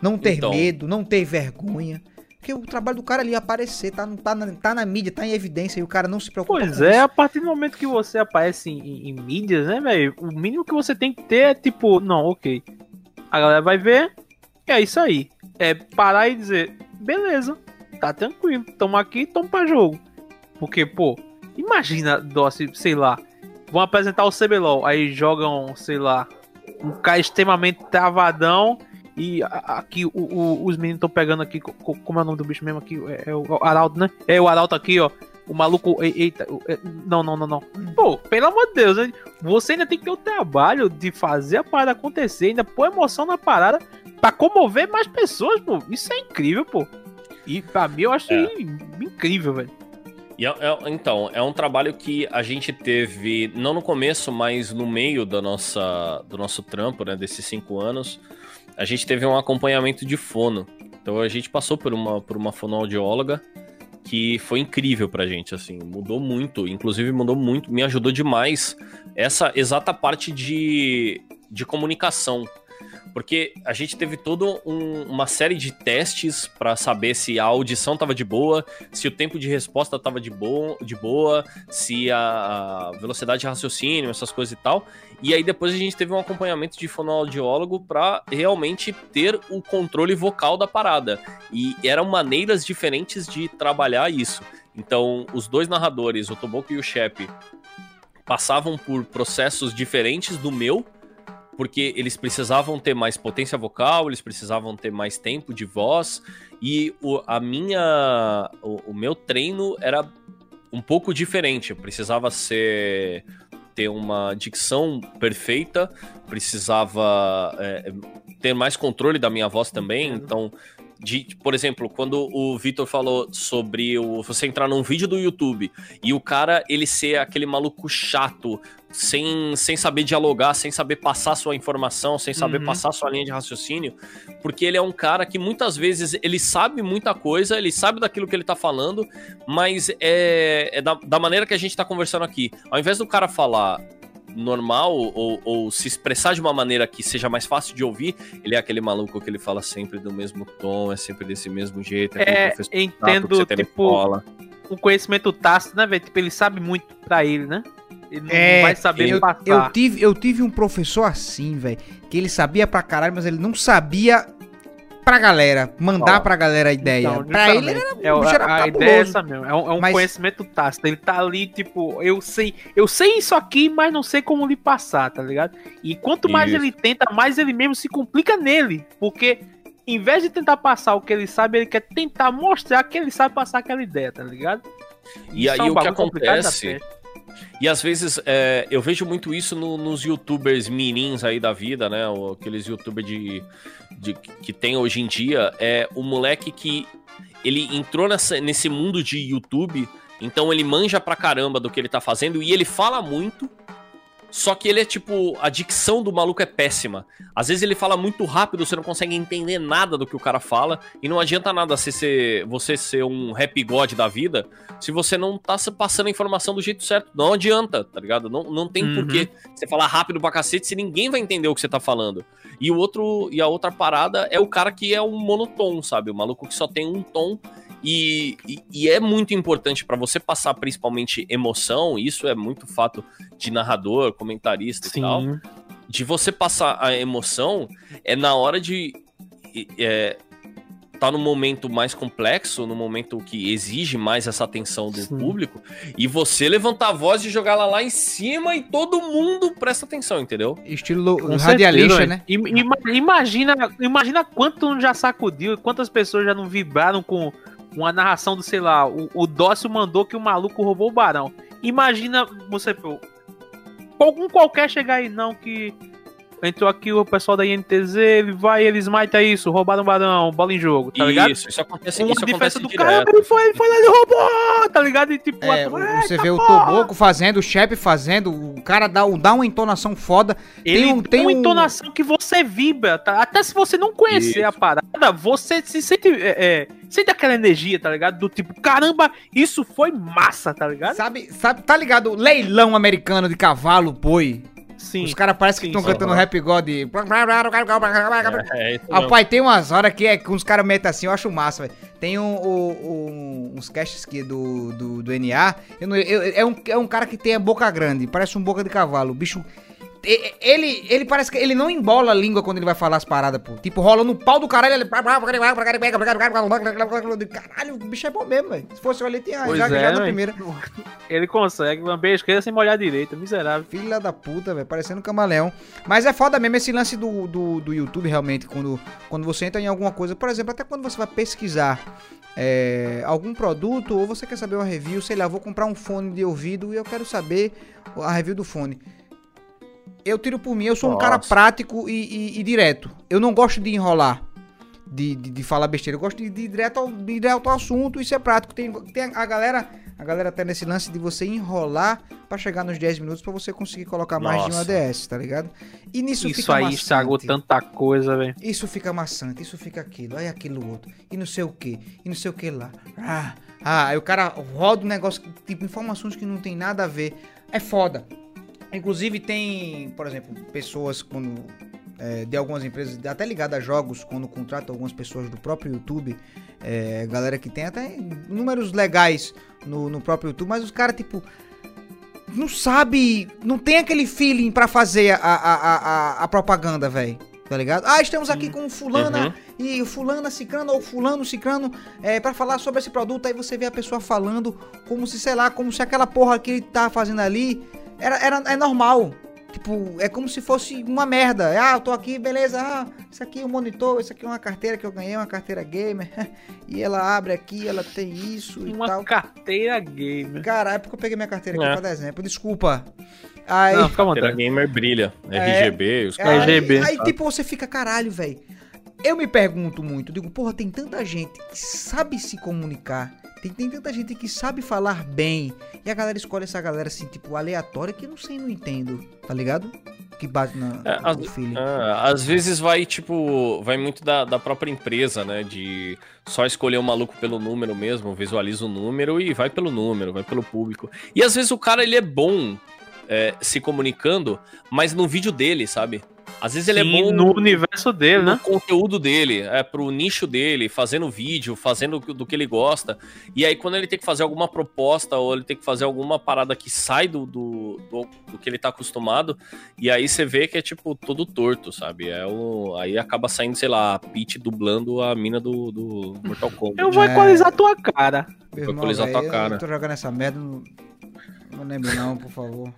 não ter Então. medo, não ter vergonha. Porque o trabalho do cara ali é aparecer, tá, tá, na, tá na mídia, tá em evidência e o cara não se preocupa Pois é, isso. a partir do momento que você aparece em, em- em mídias, né, velho? O mínimo que você tem que ter é tipo, não, ok. A galera vai ver, é isso aí. É parar e dizer, beleza, tá tranquilo, tamo aqui, tamo pra jogo. Porque, pô, imagina, Dossi, sei lá, vão apresentar o CBLOL, aí jogam, sei lá, um cara extremamente travadão. E aqui o- o- os meninos estão pegando aqui. co- co- Como é o nome do bicho mesmo aqui? É, é o Arauto, né? É o Arauto aqui, ó. O maluco. Eita, é, não, não, não, não. Pô, pelo amor de Deus, né? você ainda tem que ter o trabalho de fazer a parada acontecer, ainda pôr emoção na parada pra comover mais pessoas, pô. Isso é incrível, pô. E pra mim eu acho É. incrível, velho. É- é- então, é um trabalho que a gente teve, não no começo, mas no meio da nossa, do nosso trampo, né, desses cinco anos, a gente teve um acompanhamento de fono. Então a gente passou por uma, por uma fonoaudióloga que foi incrível pra gente, assim, mudou muito, inclusive mudou muito, me ajudou demais essa exata parte de, de comunicação. Porque a gente teve toda um- uma série de testes pra saber se a audição tava de boa, se o tempo de resposta tava de, bo de boa, se a velocidade de raciocínio, essas coisas e tal. E aí depois a gente teve um acompanhamento de fonoaudiólogo pra realmente ter o controle vocal da parada. E eram maneiras diferentes de trabalhar isso. Então, os dois narradores, o Toboco e o Shep, passavam por processos diferentes do meu, porque eles precisavam ter mais potência vocal, eles precisavam ter mais tempo de voz, e o, a minha, o, o meu treino era um pouco diferente. Eu precisava ser ter uma dicção perfeita, precisava é, ter mais controle da minha voz também. Então, de, por exemplo, quando o Vitor falou sobre o, você entrar num vídeo do YouTube e o cara ele ser aquele maluco chato, sem, sem saber dialogar, sem saber passar sua informação, sem saber Uhum. passar sua linha de raciocínio, porque ele é um cara que muitas vezes ele sabe muita coisa, ele sabe daquilo que ele tá falando, mas é, é da, da maneira que a gente tá conversando aqui. Ao invés do cara falar normal ou, ou se expressar de uma maneira que seja mais fácil de ouvir, ele é aquele maluco que ele fala sempre do mesmo tom, é sempre desse mesmo jeito, é aquele É, entendo, tipo, um conhecimento tácito, né, velho? Tipo, ele sabe muito pra ele, né? Ele não É, vai saber eu, passar. eu tive, eu tive um professor assim, velho, que ele sabia pra caralho, mas ele não sabia pra galera, mandar Ó, pra galera a ideia. Então, pra ele era, é, o- era a, a ideia é essa mesmo. É um, é um Mas- conhecimento tácito. Ele tá ali, tipo, eu sei, eu sei isso aqui, mas não sei como lhe passar, tá ligado? E quanto mais Isso. ele tenta, mais ele mesmo se complica nele. Porque em vez de tentar passar o que ele sabe, ele quer tentar mostrar que ele sabe passar aquela ideia, tá ligado? E Isso aí é um o que acontece-. E às vezes é, eu vejo muito isso no- nos youtubers mirins aí da vida, né? Aqueles youtubers de, de- que tem hoje em dia. É o moleque que ele entrou nessa- nesse mundo de YouTube, então ele manja pra caramba do que ele tá fazendo e ele fala muito. Só que ele é tipo, a dicção do maluco é péssima. Às vezes ele fala muito rápido, você não consegue entender nada do que o cara fala. E não adianta nada você ser, você ser um rap god da vida se você não tá passando a informação do jeito certo. Não adianta, tá ligado? Não, não tem Uhum. porquê você falar rápido pra cacete se ninguém vai entender o que você tá falando. E o outro e a outra parada é o cara que é um monotom, sabe? O maluco que só tem um tom. E, e, e é muito importante pra você passar principalmente emoção, isso é muito fato de narrador, comentarista e tal Sim. de você passar a emoção é na hora de é, tá no momento mais complexo, no momento que exige mais essa atenção do Sim. público, e você levantar a voz e jogar ela lá em cima e todo mundo presta atenção, entendeu? Estilo Com radialista, certeza, né? Im- ima- Imagina, imagina quanto já sacudiu quantas pessoas já não vibraram com uma narração do, sei lá, o, o Dócio mandou que o maluco roubou o barão. Imagina você, pô, algum qualquer chegar aí, não, que entrou aqui o pessoal da INTZ, ele vai, eles smite isso, roubaram o barão, bola em jogo, tá ligado? Isso, isso acontece, Uma isso acontece diferença do direto. cara, ele foi, ele foi lá, ele roubou, tá ligado? E tipo, É, você vê o Toboco fazendo, o Shep fazendo, o cara dá, dá uma entonação foda. Ele Tem um- tem uma um- entonação que você vibra, tá? Até se você não conhecer Isso. a parada, você se sente, é, é, sente aquela energia, tá ligado? Do tipo, caramba, isso foi massa, tá ligado? Sabe, sabe, tá ligado? Leilão americano de cavalo, boi. Sim. Os caras parecem que estão cantando rap god. É, é. Rapaz, tem umas horas que é que os caras metem assim, eu acho massa, velho. Tem um, um- um- uns casts aqui do, do, do NA. eu não- eu- é, um, é um cara que tem a boca grande, parece um boca de cavalo. O bicho. E- Ele, ele parece que ele não embola a língua quando ele vai falar as paradas, pô. Tipo, rola no pau do caralho, ele. Caralho, o bicho é bom mesmo, velho. Se fosse eu ali, tinha Pois já, é, já na primeira. Ele consegue lamber a esquerda sem molhar a direita, miserável. Filha da puta, velho, parecendo um camaleão. Mas é foda mesmo esse lance do, do, do YouTube, realmente, quando, quando você entra em alguma coisa. Por exemplo, até quando você vai pesquisar é, algum produto ou você quer saber uma review, sei lá, vou comprar um fone de ouvido e eu quero saber a review do fone. Eu tiro por mim, eu sou um cara Nossa. prático e, e- e direto. Eu não gosto de enrolar. De, de, de falar besteira, eu gosto de, de ir direto ao, de ir direto ao assunto, isso é prático. Tem, tem a galera, a galera tá nesse lance de você enrolar pra chegar nos 10 minutos pra você conseguir colocar mais de um Nossa. ADS, tá ligado? E nisso Isso, fica aí maçante. estragou tanta coisa, velho. Isso fica maçante, isso fica aquilo, aí aquilo outro, e não sei o que, e não sei o que lá. Ah, ah, aí o cara roda um negócio, tipo, informações que não tem nada a ver. É foda. Inclusive tem, por exemplo, pessoas quando. é, de algumas empresas, até ligadas a jogos, quando contratam algumas pessoas do próprio YouTube, é, galera que tem até números legais no, no próprio YouTube, mas os caras, tipo, não sabe, não tem aquele feeling pra fazer a, a, a, a, a propaganda, velho. Tá ligado? Ah, estamos aqui com fulana Uhum. e fulana cicrano ou fulano cicrano é, para falar sobre esse produto. Aí você vê a pessoa falando como se, sei lá, como se aquela porra que ele tá fazendo ali era, era, é normal. Tipo, é como se fosse uma merda. Ah, eu tô aqui, beleza. Ah, isso aqui é um monitor, isso aqui é uma carteira que eu ganhei, uma carteira gamer. [laughs] e ela abre aqui, ela tem isso e Uma tal. carteira gamer. Cara, é porque eu peguei minha carteira aqui É. pra dar exemplo. Desculpa. Aí, Não, Terá vontade. gamer brilha. É. RGB, os É, caras. RGB, Aí, aí, tipo, você fica, caralho, velho. Eu me pergunto muito, digo, porra, tem tanta gente que sabe se comunicar, tem, tem tanta gente que sabe falar bem, e a galera escolhe essa galera assim, tipo, aleatória, que eu não sei, não entendo, tá ligado? Que bate na, É, no as-. Ah, às vezes vai, tipo, vai muito da, da própria empresa, né? De só escolher o maluco pelo número mesmo, visualiza o número e vai pelo número, vai pelo público. E às vezes o cara, ele é bom é, se comunicando, mas no vídeo dele, sabe? Às vezes ele Sim, é bom no universo dele, no né? conteúdo dele, é pro nicho dele, fazendo vídeo, fazendo do que ele gosta. E aí, quando ele tem que fazer alguma proposta ou ele tem que fazer alguma parada que sai do, do, do, do que ele tá acostumado, e aí você vê que é tipo todo torto, sabe? É o, aí acaba saindo, sei lá, a Peach dublando a mina do, do Mortal Kombat. Eu vou É. equalizar a tua cara. Meu Vou equalizar tua velho, cara. Eu tô jogando essa merda. Não, não lembro não, por favor.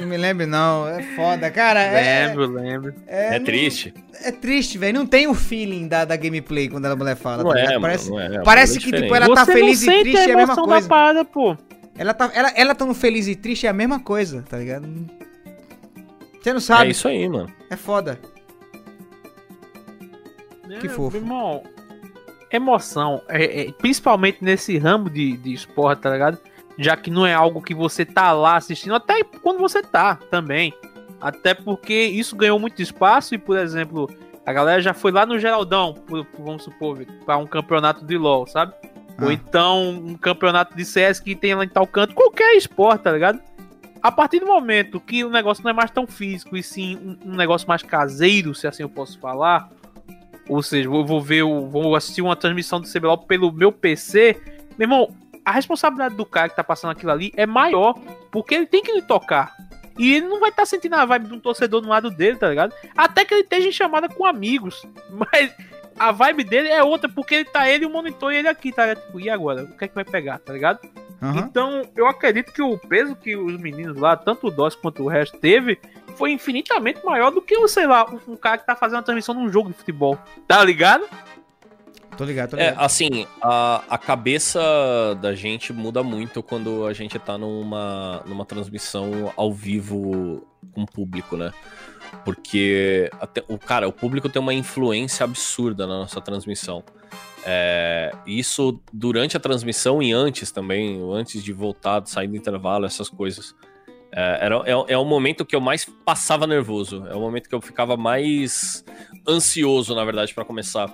Não me lembre não, é foda, cara. É, Lembro, lembro. É, não- triste. É triste, velho. Não tem o feeling da, da gameplay quando a mulher fala. Não tá é, ligado? mano, parece não é, é parece que, tipo, ela tá Você feliz não e triste é a mesma emoção coisa. da parada, pô. Ela tá, ela, ela tão feliz e triste é a mesma coisa, tá ligado? Você não sabe, É isso aí, mano. é foda. Que É, fofo. meu Irmão, emoção, é- é, principalmente nesse ramo de, de esporte, tá ligado? Já que não é algo que você tá lá assistindo, até quando você tá também. Até porque isso ganhou muito espaço e, por exemplo, a galera já foi lá no Geraldão, vamos supor, para um campeonato de LoL, sabe? Ou Ah. então um campeonato de CS que tem lá em tal canto, qualquer esporte, tá ligado? A partir do momento que o negócio não é mais tão físico e sim um, negócio mais caseiro, se assim eu posso falar, ou seja, eu vou ver, o- vou assistir uma transmissão do CBLOL pelo meu PC, meu irmão, a responsabilidade do cara que tá passando aquilo ali é maior, porque ele tem que lhe tocar. E ele não vai estar sentindo a vibe de um torcedor do lado dele, tá ligado? Até que ele esteja em chamada com amigos. [laughs] Mas a vibe dele é outra, porque ele tá ele, o monitor e ele aqui, tá ligado? Tipo, e agora? O que é que vai pegar, tá ligado? Aham. Então, eu acredito que o peso que os meninos lá, tanto o Doss quanto o resto, teve, foi infinitamente maior do que, sei lá, um, um cara que tá fazendo uma transmissão num jogo de futebol. Tá ligado? Tô ligado, tô É, ligado. assim, a, a cabeça da gente muda muito quando a gente tá numa, numa transmissão ao vivo com o público, né? Porque até, o cara, o público tem uma influência absurda na nossa transmissão. É, isso durante a transmissão e antes também, antes de voltar, sair do intervalo, essas coisas. É, era, é, é o momento que eu mais passava nervoso. É o momento que eu ficava mais ansioso, na verdade, pra começar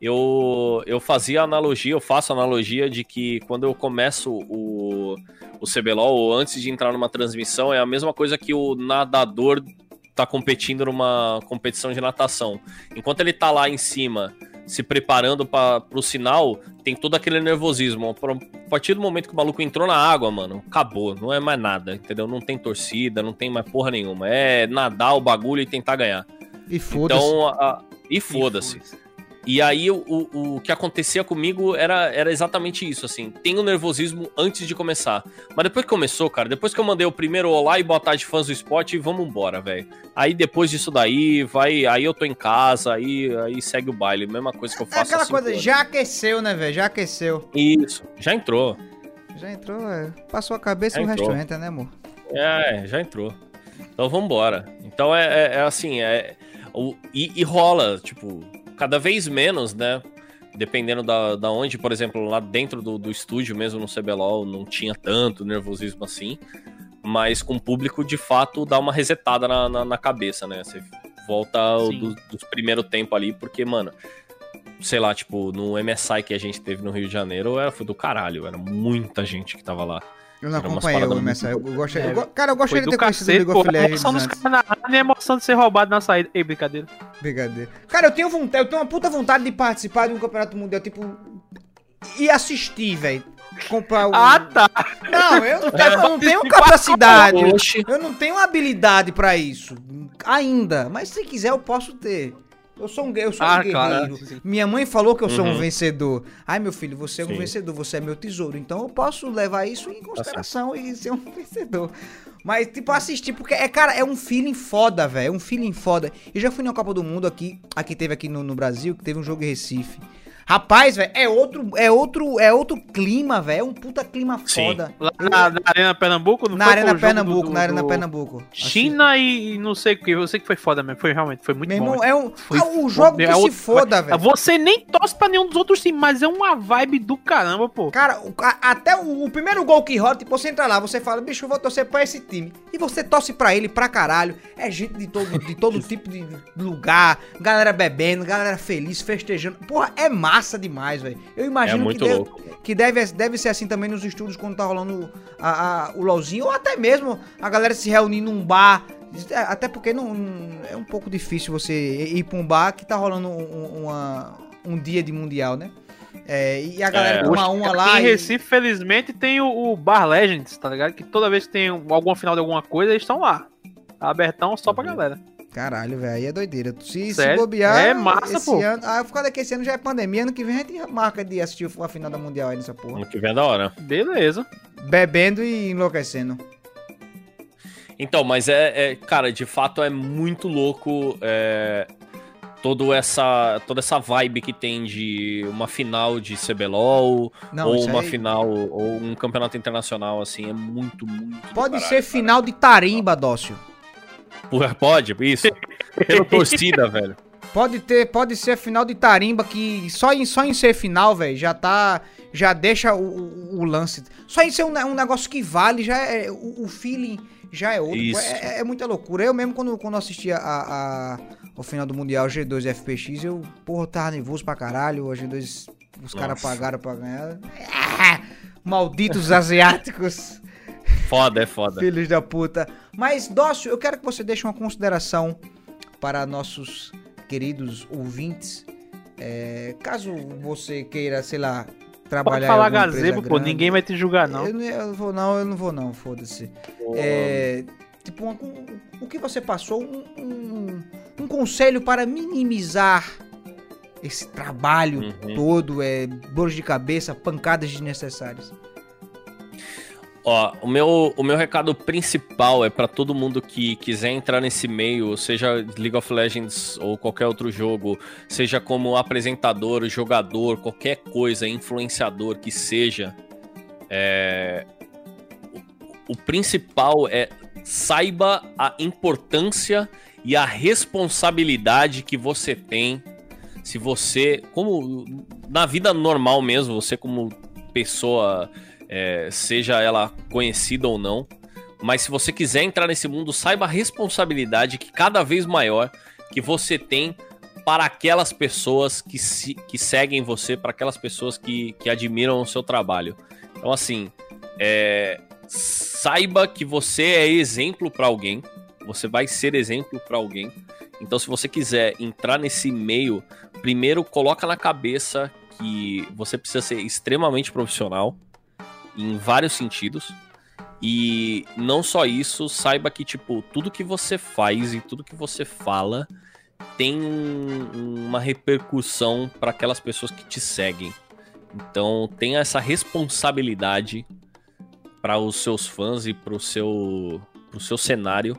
eu, eu fazia analogia, eu faço analogia de que quando eu começo o, o CBLOL, ou antes de entrar numa transmissão, é a mesma coisa que o nadador tá competindo numa competição de natação. Enquanto ele tá lá em cima, se preparando para pro sinal, tem todo aquele nervosismo. A partir do momento que o maluco entrou na água, mano, acabou, não é mais nada, entendeu? Não tem torcida, não tem mais porra nenhuma. É nadar o bagulho e tentar ganhar. E foda-se. Então, a- e foda-se. E aí, o, o, o que acontecia comigo era, era exatamente isso, assim. Tem o nervosismo antes de começar. Mas depois que começou, cara, depois que eu mandei o primeiro olá e boa tarde fãs do esporte, vamos embora, velho. Aí depois disso daí, vai. Aí eu tô em casa, aí, aí segue o baile. Mesma coisa que eu É faço aquela há cinco coisa, já aqueceu, né, velho? Já aqueceu. Isso, já entrou. Já entrou, é. passou a cabeça e o resto entra, né, amor? É, já entrou. Então vambora. Então é, é, é assim, é. O, e, e rola, tipo, cada vez menos, né? Dependendo da, da onde, por exemplo, lá dentro do, do estúdio mesmo no CBLOL não tinha tanto nervosismo assim. Mas com o público, de fato, dá uma resetada na, na, na cabeça, né? Você volta do, dos primeiro tempo ali, porque, mano, sei lá, tipo, no MSI que a gente teve no Rio de Janeiro, era, foi do caralho, era muita gente que tava lá. Eu não acompanhei o MSI. Eu, muito gosto, É, eu cara, eu gostaria de ter conhecido o cacete, League of A Legends dos antes. caras na e a emoção de ser roubado na saída. Ei, brincadeira. Brigadeiro. Cara, eu tenho vontade, eu tenho uma puta vontade de participar de um campeonato mundial, tipo. E assistir, velho. Comprar o. Ah, tá. Não, eu [laughs] não tenho, eu não tenho capacidade. Eu não tenho habilidade pra isso. Ainda. Mas se quiser, eu posso ter. Eu sou um, eu sou um Ah, guerreiro. claro, sim. Minha mãe falou que eu sou um Uhum. vencedor. Ai, meu filho, você é um Sim. vencedor, você é meu tesouro. Então eu posso levar isso em consideração e ser um [laughs] vencedor. Mas, tipo, assistir, porque, é, cara, é um feeling foda, velho. É um feeling foda. Eu já fui na Copa do Mundo aqui, aqui teve aqui no, no Brasil, que teve um jogo em Recife. Rapaz, velho, é outro, é outro, é outro clima, velho. É um puta clima Sim. foda. Lá na, na Arena Pernambuco, não Na foi Arena Pernambuco, do- na Arena do Pernambuco. China e e não sei o que. Eu sei que foi foda mesmo. Foi realmente, foi muito Meu bom. irmão, é um. Foi ah, o jogo foda, que é se outro- foda, velho. Você nem torce pra nenhum dos outros times, mas é uma vibe do caramba, pô. Cara, a- até o, o primeiro gol que rola, tipo, você entra lá, você fala, bicho, eu vou torcer pra esse time. E você torce pra ele pra caralho. É gente de todo, de todo [laughs] tipo de lugar, galera bebendo, galera feliz, festejando. Porra, é massa demais, velho. Eu imagino É muito que, deve, louco. que deve, deve ser assim também nos estúdios quando tá rolando a- a- o LOLzinho, ou até mesmo a galera se reunir num bar, É, Até porque não, não- é um pouco difícil você ir pra um bar que tá rolando um, uma- um dia de mundial, né? É, e a galera É. toma uma lá Aqui em e... Recife, felizmente, tem o, o Bar Legends, tá ligado? Que toda vez que tem um- alguma final de alguma coisa, eles estão lá. Tá abertão só pra Uhum. galera. Caralho, velho, aí é doideira. Se, se bobear, É massa, esse pô. ano... Ah, por causa que esse ano já é pandemia, ano que vem a gente marca de assistir a final da mundial aí nessa porra. Ano que vem é da hora. Beleza. Bebendo e enlouquecendo. Então, mas é, é- cara, de fato é muito louco é, todo essa, toda essa vibe que tem de uma final de CBLOL, Não, ou uma aí- final, ou um campeonato internacional, assim, é muito, muito. do Pode caralho, ser final de tarimba, Dócio. Pode, isso. Pela torcida, [laughs] velho. Pode ter, pode ser a final de tarimba que só em, só em ser final, velho, já tá, já deixa o, o- o lance. Só em ser um, um negócio que vale, já é o, o feeling já é outro. É, é muita loucura. Eu mesmo quando, quando assistia a, a- o final do mundial G2 FPX, eu porra tava nervoso pra caralho. A G2 os caras pagaram pra ganhar. Ah, malditos asiáticos. Foda, é foda. Filhos da puta. Mas, Dócio, eu quero que você deixe uma consideração para nossos queridos ouvintes. É, caso você queira, sei lá, Pode trabalhar em falar gazebo, pô. Ninguém vai te julgar, não. Eu não, eu não vou não, eu não vou não, foda-se. É, tipo, uma- um- o que você passou, um, um- um conselho para minimizar esse trabalho Uhum. todo, é, dores de cabeça, pancadas desnecessárias. Ó, o meu, o meu recado principal é pra todo mundo que quiser entrar nesse meio, seja League of Legends ou qualquer outro jogo, seja como apresentador, jogador, qualquer coisa, influenciador que seja. é, o, o principal é saiba a importância e a responsabilidade que você tem se você, como na vida normal mesmo, você como pessoa é, seja ela conhecida ou não. Mas se você quiser entrar nesse mundo, saiba a responsabilidade que cada vez maior que você tem para aquelas pessoas que, se, que seguem você, para aquelas pessoas que, que admiram o seu trabalho. Então, assim, é, saiba que você é exemplo para alguém, você vai ser exemplo para alguém. Então, se você quiser entrar nesse meio, primeiro coloca na cabeça que você precisa ser extremamente profissional em vários sentidos. E não só isso, saiba que, tipo, tudo que você faz e tudo que você fala tem um- uma repercussão para aquelas pessoas que te seguem. Então, tenha essa responsabilidade para os seus fãs e para o seu, pro seu cenário.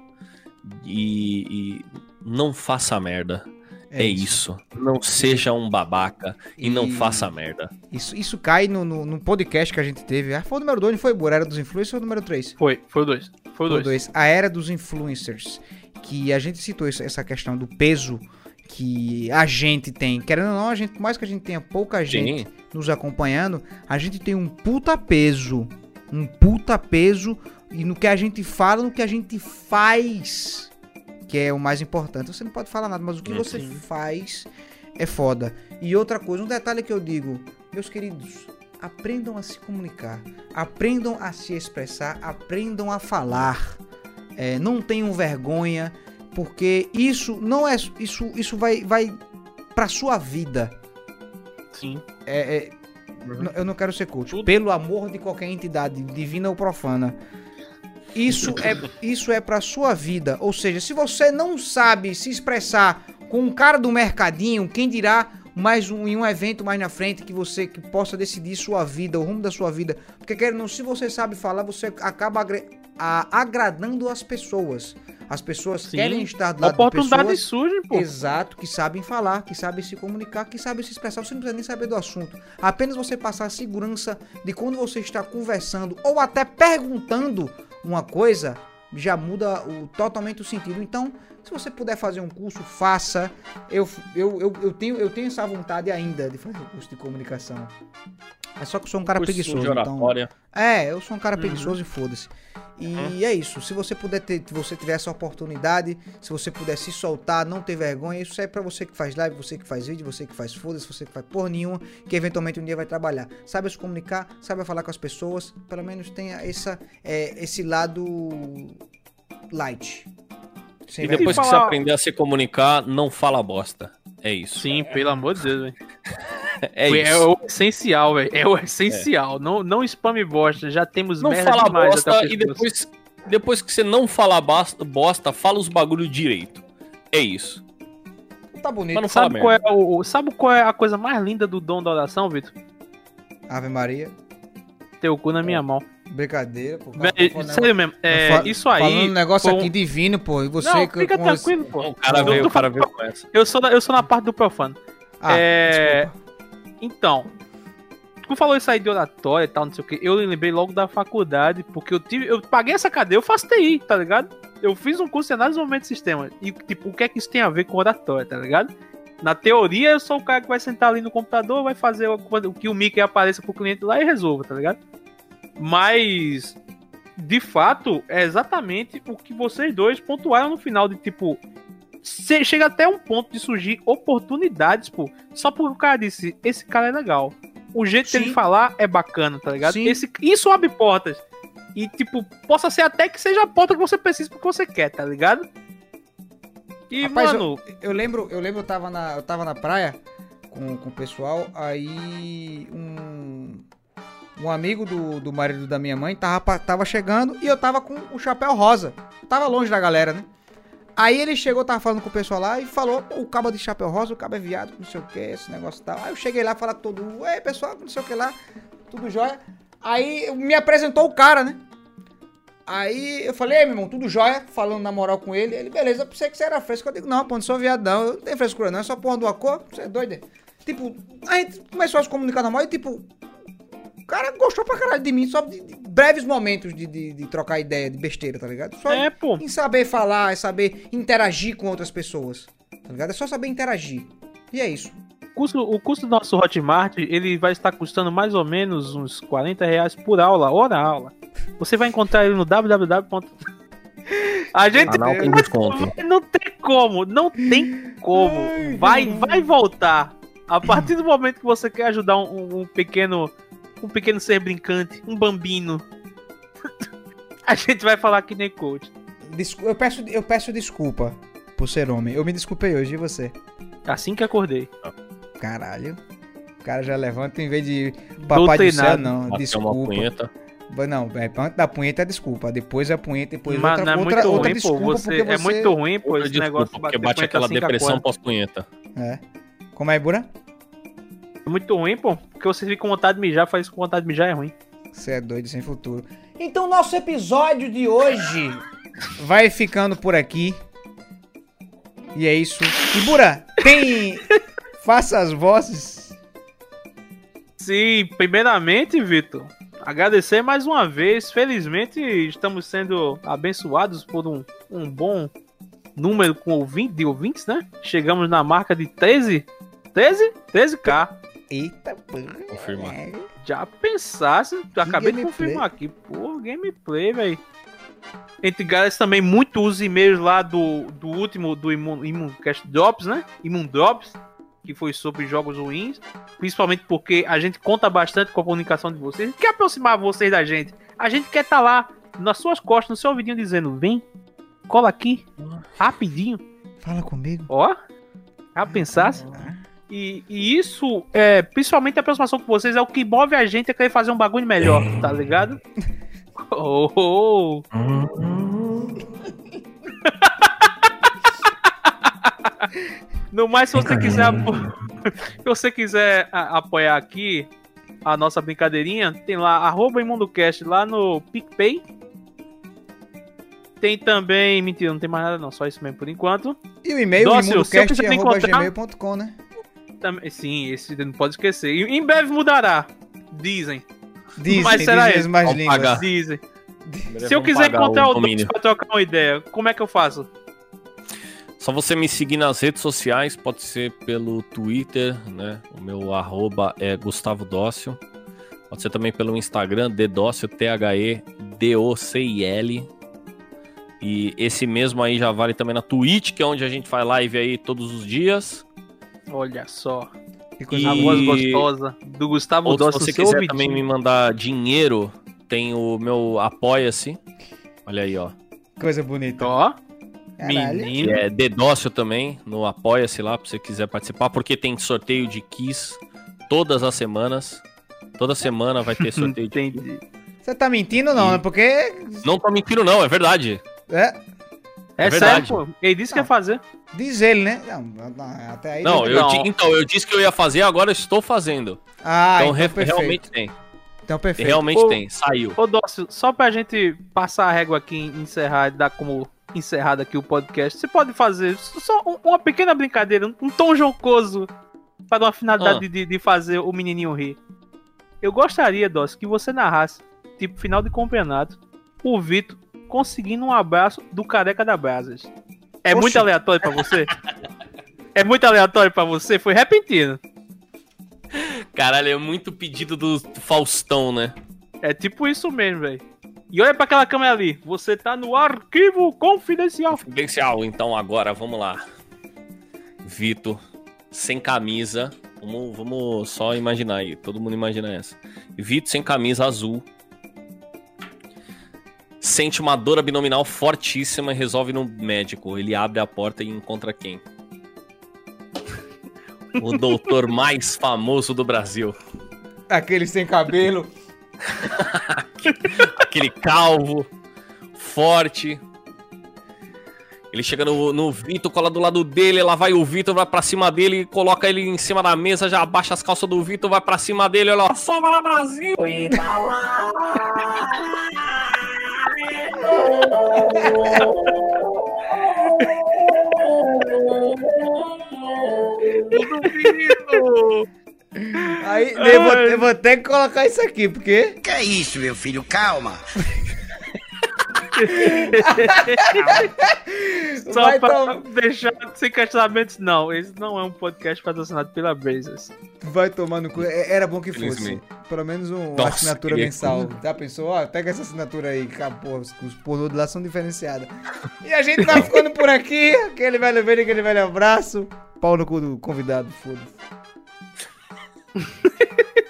E, e não faça merda. É, isso. Não seja um babaca e, não E- faça merda. Isso, isso cai no, no, no podcast que a gente teve. Ah, foi o número 2, não foi, Bora? Era dos influencers ou o número 3? Foi, foi o dois. Foi o Foi o dois. 2. A era dos influencers. Que a gente citou isso- essa questão do peso que a gente tem. Querendo ou não, a gente, por mais que a gente tenha pouca gente Sim. nos acompanhando, a gente tem um puta peso. Um puta peso e no que a gente fala, no que a gente faz, que é o mais importante. Você não pode falar nada, mas o que Hum, você sim. faz é foda. E outra coisa, um detalhe que eu digo, meus queridos, aprendam a se comunicar, aprendam a se expressar, aprendam a falar. É, não tenham vergonha, porque isso não é isso isso vai vai para sua vida. Sim. É, é, n- eu não quero ser coach. Tudo. Pelo amor de qualquer entidade, divina ou profana. Isso é, isso é pra sua vida. Ou seja, se você não sabe se expressar com um cara do mercadinho, quem dirá mais um, em um evento mais na frente que você que possa decidir sua vida, o rumo da sua vida. Porque ou não, se você sabe falar, você acaba a- agradando as pessoas. As pessoas Sim. querem estar do lado de pessoas Oportunidades surgem, pô. Exato, que sabem falar, que sabem se comunicar, que sabem se expressar. Você não precisa nem saber do assunto. Apenas você passar a segurança de quando você está conversando ou até perguntando uma coisa, já muda o, totalmente o sentido. Então, se você puder fazer um curso, faça. Eu, eu, eu, eu, tenho, eu tenho essa vontade ainda de fazer um curso de comunicação. É só que eu sou um cara Curso preguiçoso. Então, é, eu sou um cara Uhum. preguiçoso e foda-se. E é isso. Se você puder ter, se você tiver essa oportunidade, se você puder se soltar, não ter vergonha, isso é pra você que faz live, você que faz vídeo, você que faz foda-se, você que faz porra nenhuma, que eventualmente um dia vai trabalhar. Saiba se comunicar, saiba falar com as pessoas, pelo menos tenha essa, é, esse lado light. Sim, E vai- depois E que você falar- aprender a se comunicar, não fala bosta. É isso. Sim, pelo amor de Deus, velho. [laughs] É É, isso. o essencial, velho. É o essencial. Não, não spam bosta. Já temos Não merda fala demais bosta e depois, depois que você não falar basta- bosta, fala os bagulho direito. É isso. Tá bonito. Mas não fala Sabe qual, merda. é o, o- sabe qual é a coisa mais linda do dom da oração, Vitor? Ave Maria. Teu cu na minha mão. Brincadeira, pô. Véi, Falando- sério mesmo, é, isso aí. Falando um negócio um- aqui divino, pô. E você Não, fica tranquilo, pô. O cara Eu veio, tô o cara veio com essa. Eu sou, da- eu sou na parte do profano. Ah, É, desculpa. Então, tu falou isso aí de oratória e tal, não sei o que. Eu lembrei logo da faculdade, porque eu tive. Eu paguei essa cadeia, eu faço TI, tá ligado? Eu fiz um curso de análise de sistema. E, tipo, o que é que isso tem a ver com oratória, tá ligado? Na teoria, eu sou o cara que vai sentar ali no computador, vai fazer o, o que o Mickey apareça pro cliente lá e resolva, tá ligado? Mas, de fato, é exatamente o que vocês dois pontuaram no final de tipo. Chega até um ponto de surgir oportunidades, pô. Só porque o cara disse, esse cara é legal. O jeito Sim. dele falar é bacana, tá ligado? Sim. Esse, isso abre portas. E, tipo, possa ser até que seja a porta que você precisa porque você quer, tá ligado? E, Rapaz, mano, Eu lembro, eu lembro, eu tava na, eu tava na praia com, com o pessoal, aí um, um amigo do, do marido da minha mãe tava, tava chegando e eu tava com o chapéu rosa. Tava longe da galera, né? Aí ele chegou, tava falando com o pessoal lá e falou, o cabo de chapéu rosa, o cabo é viado, não sei o que, esse negócio e tal. Aí eu cheguei lá, falar todo, ei pessoal, não sei o que lá, tudo jóia. Aí me apresentou o cara, né? Aí eu falei, ei, meu irmão, tudo jóia, falando na moral com ele. Ele, beleza, eu pensei que você era fresco. Eu digo, não, pô, não sou viado, não. Eu não tenho frescura, não. É só porra uma cor. Você é doido? é? Tipo, a gente começou a se comunicar normal e, tipo, cara gostou pra caralho de mim, só de, de breves momentos de, de, de trocar ideia, de besteira, tá ligado? Só é, pô. em saber falar, é saber interagir com outras pessoas, tá ligado? É só saber interagir. E é isso. O custo, o custo do nosso Hotmart, ele vai estar custando mais ou menos uns 40 reais por aula, hora aula. Você vai encontrar ele no www. [laughs] A gente Canal com desconto. não tem como, não tem como. Ai, Vai, vai voltar. A partir do momento que você quer ajudar um, um pequeno, um pequeno ser brincante, um bambino, [laughs] a gente vai falar que nem coach. Descu- eu, peço, eu peço desculpa por ser homem. Eu me desculpei hoje, e você? Assim que acordei. Caralho. O cara já levanta em vez de papai do céu, não. Bateu uma Desculpa. Não, é, antes da punheta é desculpa. Depois é a punheta, depois Mas outra, é outra, muito outra ruim, pô. desculpa, Você, porque você... É muito ruim, pô, Outra esse negócio desculpa, de porque bate aquela assim depressão pós-punheta. É. Como é, Bura? É muito ruim, pô. Porque você fica com vontade de mijar, faz isso com vontade de mijar é ruim. Você é doido sem futuro. Então, nosso episódio de hoje vai ficando por aqui. E é isso. E, Bura, tem... [laughs] Faça as vozes. Sim, primeiramente, Vitor, agradecer mais uma vez. Felizmente, estamos sendo abençoados por um, um bom número com ouvinte, de ouvintes, né? Chegamos na marca de 13. 13? 13k. Eita, porra. Confirma. É. Já pensasse, acabei de confirmar aqui. Pô, gameplay, velho. Entre galera também muito os e-mails lá do, do último do Imun, Imuncast Drops, né? Imun Drops, que foi sobre jogos ruins. Principalmente porque a gente conta bastante com a comunicação de vocês. A gente quer aproximar vocês da gente. A gente quer estar lá nas suas costas, no seu ouvidinho, dizendo: vem, cola aqui, rapidinho. Fala comigo. Ó, já pensasse? E, e isso, é, principalmente a aproximação com vocês, é o que move a gente a querer fazer um bagulho melhor, tá ligado? [laughs] Oh, oh. [laughs] No mais, se você quiser, apo- [laughs] se você quiser apoiar aqui a nossa brincadeirinha, tem lá arroba ImundoCast lá no PicPay. Tem também, mentira, não tem mais nada não, só isso mesmo por enquanto. E o e-mail, me encontrar- imundocast.gmail.com, né? Também- sim, esse não pode esquecer. E em breve mudará, dizem. Dizem, Mas será dizem mais línguas. pagar. Dizem. Se eu quiser encontrar o domínio. Douglas pra trocar uma ideia, como é que eu faço? Só você me seguir nas redes sociais, pode ser pelo Twitter, né? O meu arroba é Gustavo Dócio. Pode ser também pelo Instagram, Ddócio, T-H-E-D-O-C-I-L. E esse mesmo aí já vale também na Twitch, que é onde a gente faz live aí todos os dias. Olha só, Que E- coisa a voz gostosa do Gustavo Ou se você quiser ouvidinho. também me mandar dinheiro, tem o meu Apoia-se. Olha aí, ó. Coisa bonita. Ó, Caralho. Menino. é Dedócio também, no Apoia-se lá, pra você quiser participar, porque tem sorteio de Kiss todas as semanas. Toda semana vai ter [laughs] sorteio de Kiss. Entendi. Você tá mentindo não, E- né? Porque... Não tô mentindo, não, é verdade. É, É, É verdade. sério, pô. Ele disse que Não. ia fazer. diz ele, né? Não, não, até aí... Não, eu di- então, eu disse que eu ia fazer, agora eu estou fazendo. Ah, então, então, re- realmente tem. Então perfeito. Realmente Ô, tem, saiu. Ô, Dócio, só pra gente passar a régua aqui e encerrar e dar como encerrado aqui o podcast, você pode fazer só um- uma pequena brincadeira, um, um tom jocoso para uma finalidade Ah. de, de fazer o menininho rir. Eu gostaria, Dócio, que você narrasse, tipo, final de campeonato, o Vitor conseguindo um abraço do Careca da Brasas. É Oxi. muito aleatório pra você? é muito aleatório pra você? Foi repentino. Caralho, é muito pedido do Faustão, né? É tipo isso mesmo, velho. E olha pra aquela câmera ali. Você tá no arquivo confidencial. Confidencial, então agora vamos lá. Vitor, sem camisa. Vamos, vamos só imaginar aí, todo mundo imagina essa. Vitor sem camisa azul. Sente uma dor abdominal fortíssima e resolve ir no médico. Ele abre a porta e encontra quem? [laughs] O doutor mais famoso do Brasil. Aquele sem cabelo. [laughs] Aquele calvo, forte. Ele chega no, no Vitor, cola do lado dele, lá vai o Vitor, vai pra cima dele, coloca ele em cima da mesa, já abaixa as calças do Vitor, vai pra cima dele, olha lá, só lá Brasil! Aí eu vou, eu vou ter que colocar isso aqui, porque... Que é isso, meu filho? Calma. [laughs] Só Vai pra tom- deixar sem questionamentos, não. Esse não é um podcast patrocinado pela Brazers. Vai tomar no cu. É- Era bom que fosse. Pelo menos uma Nossa, assinatura mensal. Já pensou? Ó, pega essa assinatura aí. que, Pô, os, os pornô de lá são diferenciados. E a gente vai [laughs] ficando por aqui. Aquele velho beijo, aquele velho abraço. Pau no cu do convidado, foda-se. [laughs]